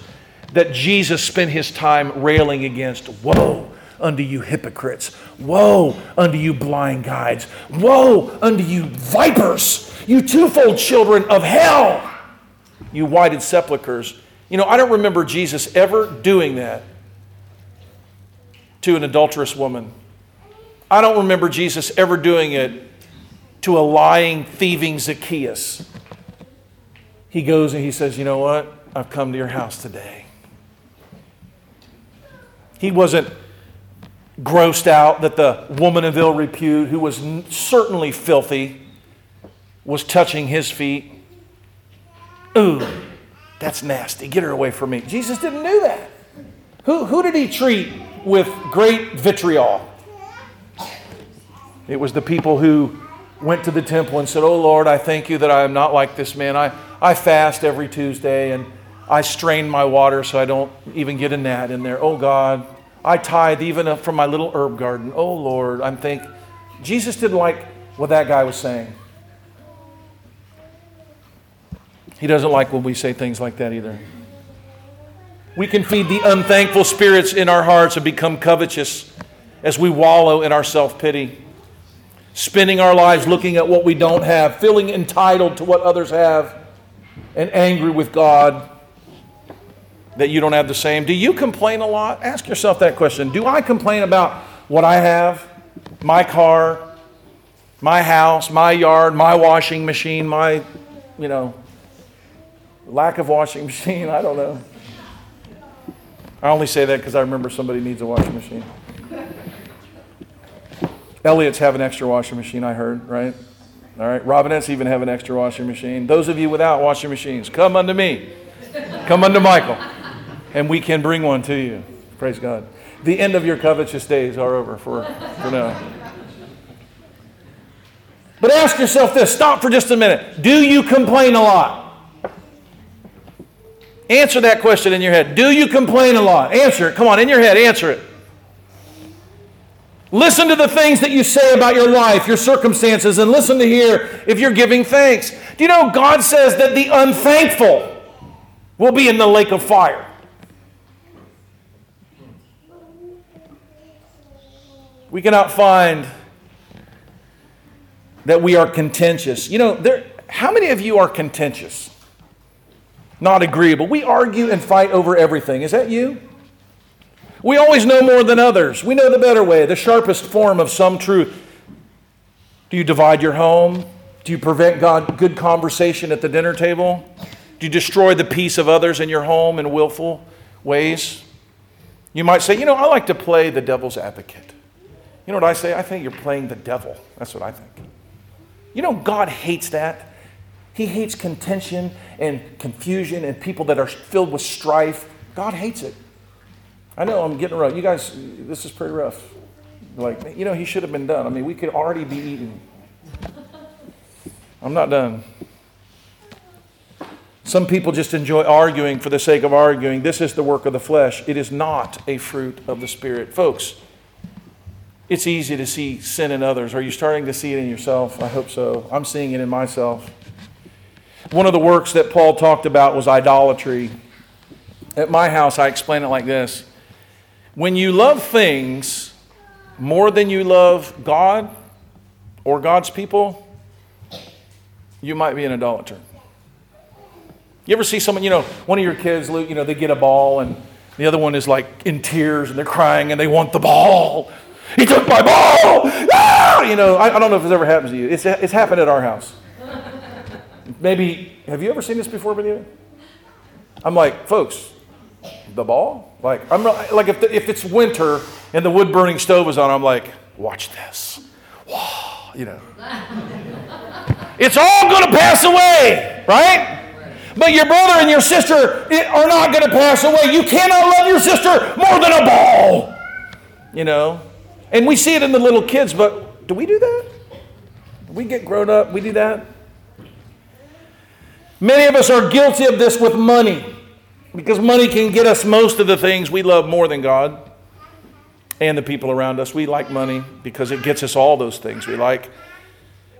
Speaker 1: that Jesus spent his time railing against. Woe unto you hypocrites! Woe unto you blind guides! Woe unto you vipers! You twofold children of hell! You whited sepulchres. You know, I don't remember Jesus ever doing that to an adulterous woman. I don't remember Jesus ever doing it to a lying, thieving Zacchaeus. He goes and he says, You know what? I've come to your house today. He wasn't grossed out that the woman of ill repute, who was certainly filthy, was touching his feet. Ooh, that's nasty. Get her away from me. Jesus didn't do that. Who, who did he treat with great vitriol? It was the people who went to the temple and said, Oh Lord, I thank you that I am not like this man. I, I fast every Tuesday and I strain my water so I don't even get a gnat in there. Oh God, I tithe even from my little herb garden. Oh Lord, I'm think Jesus didn't like what that guy was saying. He doesn't like when we say things like that either. We can feed the unthankful spirits in our hearts and become covetous as we wallow in our self pity spending our lives looking at what we don't have, feeling entitled to what others have, and angry with God that you don't have the same. Do you complain a lot? Ask yourself that question. Do I complain about what I have, my car, my house, my yard, my washing machine, my, you know, lack of washing machine? I don't know. I only say that because I remember somebody needs a washing machine. Elliott's have an extra washing machine, I heard, right? All right. Robinettes even have an extra washing machine. Those of you without washing machines, come unto me. Come unto Michael. And we can bring one to you. Praise God. The end of your covetous days are over for, for now. But ask yourself this stop for just a minute. Do you complain a lot? Answer that question in your head. Do you complain a lot? Answer it. Come on, in your head, answer it. Listen to the things that you say about your life, your circumstances, and listen to hear if you're giving thanks. Do you know God says that the unthankful will be in the lake of fire? We cannot find that we are contentious. You know, there, how many of you are contentious? Not agreeable. We argue and fight over everything. Is that you? We always know more than others. We know the better way, the sharpest form of some truth. Do you divide your home? Do you prevent God, good conversation at the dinner table? Do you destroy the peace of others in your home in willful ways? You might say, you know, I like to play the devil's advocate. You know what I say? I think you're playing the devil. That's what I think. You know, God hates that. He hates contention and confusion and people that are filled with strife. God hates it. I know I'm getting rough. You guys, this is pretty rough. Like, you know, he should have been done. I mean, we could already be eating. I'm not done. Some people just enjoy arguing for the sake of arguing. This is the work of the flesh. It is not a fruit of the Spirit. Folks, it's easy to see sin in others. Are you starting to see it in yourself? I hope so. I'm seeing it in myself. One of the works that Paul talked about was idolatry. At my house, I explain it like this when you love things more than you love God or God's people, you might be an idolater. You ever see someone, you know, one of your kids, you know, they get a ball and the other one is like in tears and they're crying and they want the ball. He took my ball! Ah! You know, I, I don't know if this ever happens to you. It's, it's happened at our house. Maybe, have you ever seen this before, Benita? I'm like, folks, the ball? Like, I'm not, like if, the, if it's winter and the wood burning stove is on, I'm like, watch this. Wow, you know. it's all going to pass away, right? But your brother and your sister are not going to pass away. You cannot love your sister more than a ball, you know. And we see it in the little kids, but do we do that? We get grown up? We do that? Many of us are guilty of this with money because money can get us most of the things we love more than God and the people around us. We like money because it gets us all those things we like.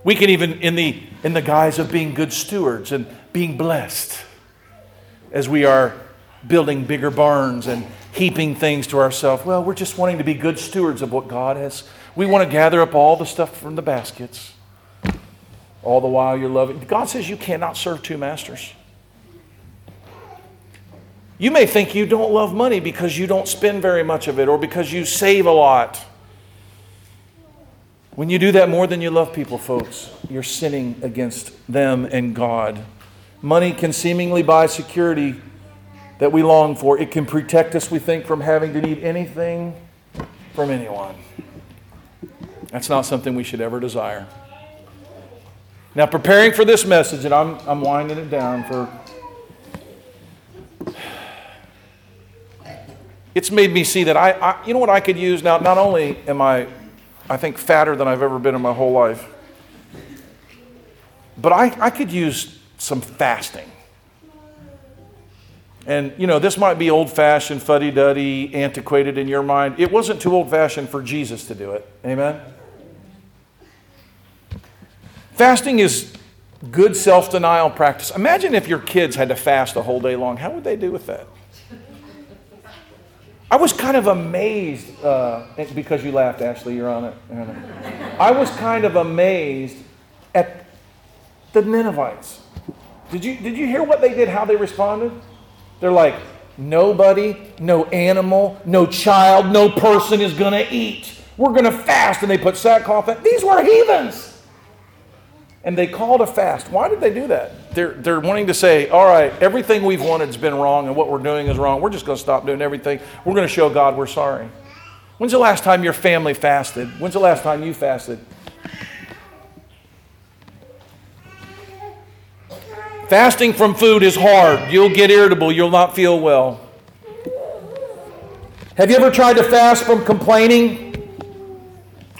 Speaker 1: We can even, in the, in the guise of being good stewards and being blessed, as we are building bigger barns and heaping things to ourselves, well, we're just wanting to be good stewards of what God has. We want to gather up all the stuff from the baskets. All the while you're loving. God says you cannot serve two masters. You may think you don't love money because you don't spend very much of it or because you save a lot. When you do that more than you love people, folks, you're sinning against them and God. Money can seemingly buy security that we long for. It can protect us, we think, from having to need anything from anyone. That's not something we should ever desire. Now, preparing for this message, and I'm, I'm winding it down for. It's made me see that I, I, you know what I could use now? Not only am I I think, fatter than I've ever been in my whole life. But I, I could use some fasting. And, you know, this might be old fashioned, fuddy duddy, antiquated in your mind. It wasn't too old fashioned for Jesus to do it. Amen? Fasting is good self denial practice. Imagine if your kids had to fast a whole day long. How would they do with that? I was kind of amazed, uh, because you laughed, Ashley, you're on it. I was kind of amazed at the Ninevites. Did you, did you hear what they did, how they responded? They're like, nobody, no animal, no child, no person is going to eat. We're going to fast. And they put sackcloth on. These were heathens and they called a fast. Why did they do that? They're, they're wanting to say, all right, everything we've wanted has been wrong and what we're doing is wrong. We're just going to stop doing everything. We're going to show God we're sorry. When's the last time your family fasted? When's the last time you fasted? Fasting from food is hard. You'll get irritable. You'll not feel well. Have you ever tried to fast from complaining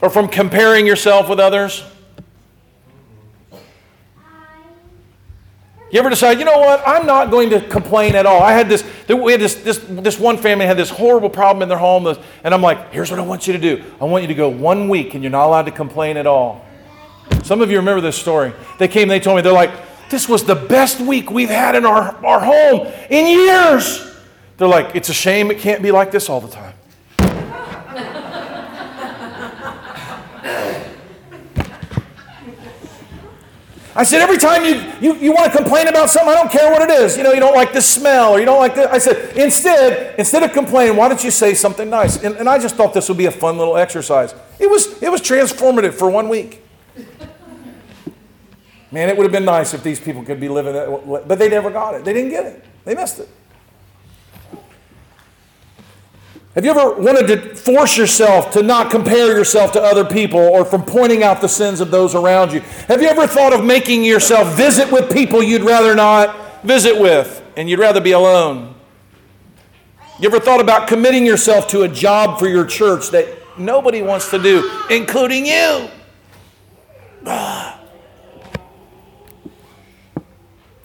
Speaker 1: or from comparing yourself with others? You ever decide, you know what, I'm not going to complain at all. I had this, we had this, this, this one family had this horrible problem in their home, and I'm like, here's what I want you to do. I want you to go one week and you're not allowed to complain at all. Some of you remember this story. They came, they told me, they're like, this was the best week we've had in our, our home in years. They're like, it's a shame it can't be like this all the time. I said, every time you, you, you want to complain about something, I don't care what it is. You know, you don't like the smell or you don't like this. I said, instead, instead of complaining, why don't you say something nice? And, and I just thought this would be a fun little exercise. It was, it was transformative for one week. Man, it would have been nice if these people could be living that, but they never got it. They didn't get it. They missed it. Have you ever wanted to force yourself to not compare yourself to other people or from pointing out the sins of those around you? Have you ever thought of making yourself visit with people you'd rather not visit with and you'd rather be alone? You ever thought about committing yourself to a job for your church that nobody wants to do, including you?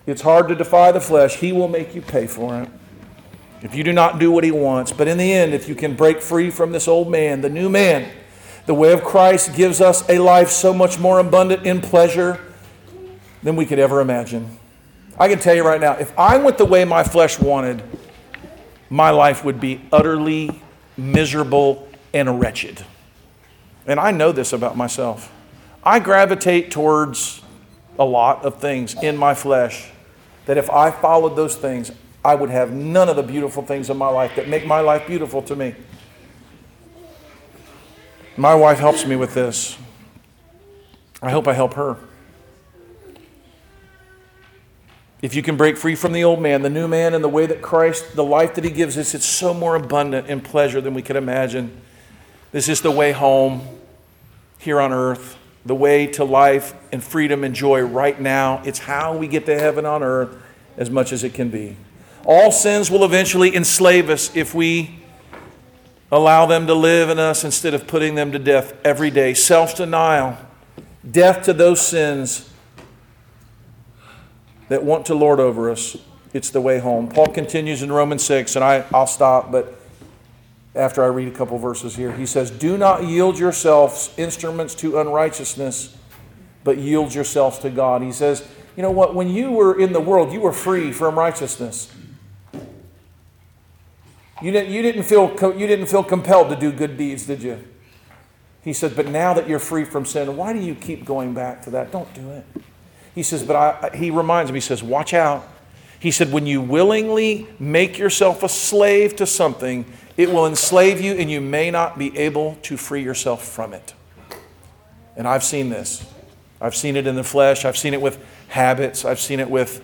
Speaker 1: It's hard to defy the flesh. He will make you pay for it if you do not do what he wants. But in the end, if you can break free from this old man, the new man, the way of Christ gives us a life so much more abundant in pleasure than we could ever imagine. I can tell you right now, if I went the way my flesh wanted, my life would be utterly miserable and wretched. And I know this about myself. I gravitate towards a lot of things in my flesh that if I followed those things, I would have none of the beautiful things in my life that make my life beautiful to me. My wife helps me with this. I hope I help her. If you can break free from the old man, the new man, and the way that Christ, the life that he gives us, it's so more abundant in pleasure than we could imagine. This is the way home here on earth, the way to life and freedom and joy right now. It's how we get to heaven on earth as much as it can be. All sins will eventually enslave us if we allow them to live in us instead of putting them to death every day. Self denial, death to those sins, that want to lord over us, it's the way home. Paul continues in Romans 6, and I, I'll stop, but after I read a couple verses here, he says, Do not yield yourselves instruments to unrighteousness, but yield yourselves to God. He says, You know what? When you were in the world, you were free from righteousness. You didn't, you, didn't feel, you didn't feel compelled to do good deeds, did you? He said, But now that you're free from sin, why do you keep going back to that? Don't do it. He says, But I, he reminds me, he says, Watch out. He said, When you willingly make yourself a slave to something, it will enslave you and you may not be able to free yourself from it. And I've seen this. I've seen it in the flesh, I've seen it with habits, I've seen it with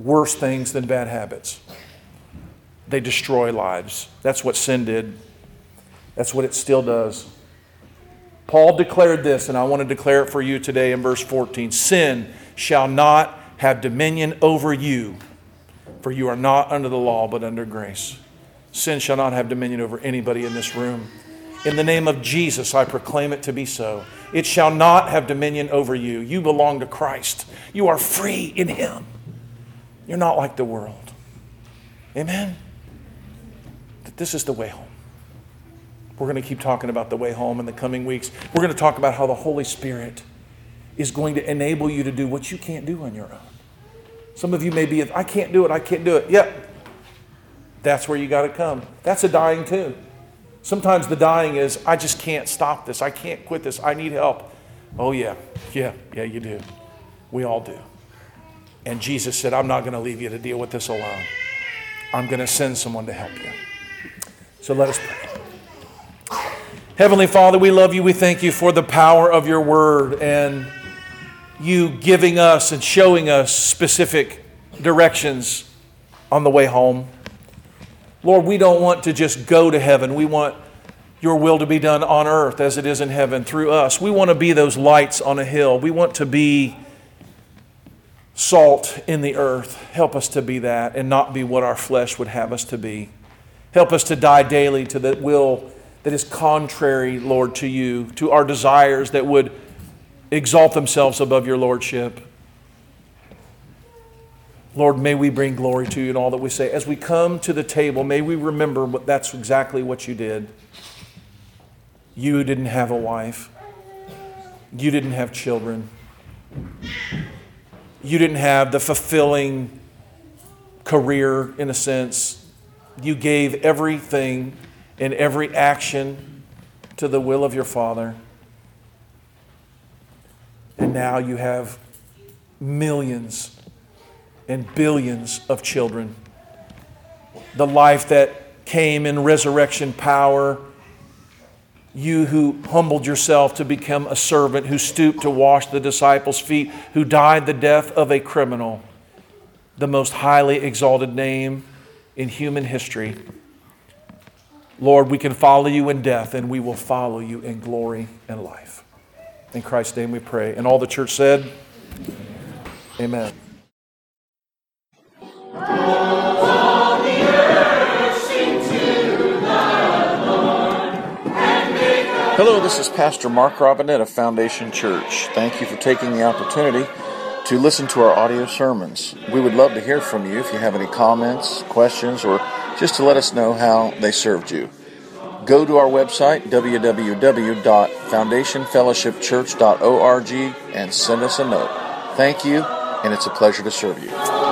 Speaker 1: worse things than bad habits. They destroy lives. That's what sin did. That's what it still does. Paul declared this, and I want to declare it for you today in verse 14 Sin shall not have dominion over you, for you are not under the law, but under grace. Sin shall not have dominion over anybody in this room. In the name of Jesus, I proclaim it to be so. It shall not have dominion over you. You belong to Christ. You are free in Him. You're not like the world. Amen? This is the way home. We're going to keep talking about the way home in the coming weeks. We're going to talk about how the Holy Spirit is going to enable you to do what you can't do on your own. Some of you may be, I can't do it, I can't do it. Yep. That's where you got to come. That's a dying too. Sometimes the dying is, I just can't stop this. I can't quit this. I need help. Oh, yeah. Yeah. Yeah, you do. We all do. And Jesus said, I'm not going to leave you to deal with this alone. I'm going to send someone to help you. So let us pray. Heavenly Father, we love you. We thank you for the power of your word and you giving us and showing us specific directions on the way home. Lord, we don't want to just go to heaven. We want your will to be done on earth as it is in heaven through us. We want to be those lights on a hill. We want to be salt in the earth. Help us to be that and not be what our flesh would have us to be. Help us to die daily to the will that is contrary, Lord, to you, to our desires that would exalt themselves above your lordship. Lord, may we bring glory to you in all that we say. As we come to the table, may we remember what that's exactly what you did. You didn't have a wife. You didn't have children. You didn't have the fulfilling career, in a sense, you gave everything and every action to the will of your Father. And now you have millions and billions of children. The life that came in resurrection power. You who humbled yourself to become a servant, who stooped to wash the disciples' feet, who died the death of a criminal, the most highly exalted name in human history. Lord, we can follow you in death and we will follow you in glory and life. In Christ's name we pray. And all the church said, Amen. Hello, this is Pastor Mark Robinette of Foundation Church. Thank you for taking the opportunity to listen to our audio sermons. We would love to hear from you if you have any comments, questions, or just to let us know how they served you. Go to our website, www.foundationfellowshipchurch.org, and send us a note. Thank you, and it's a pleasure to serve you.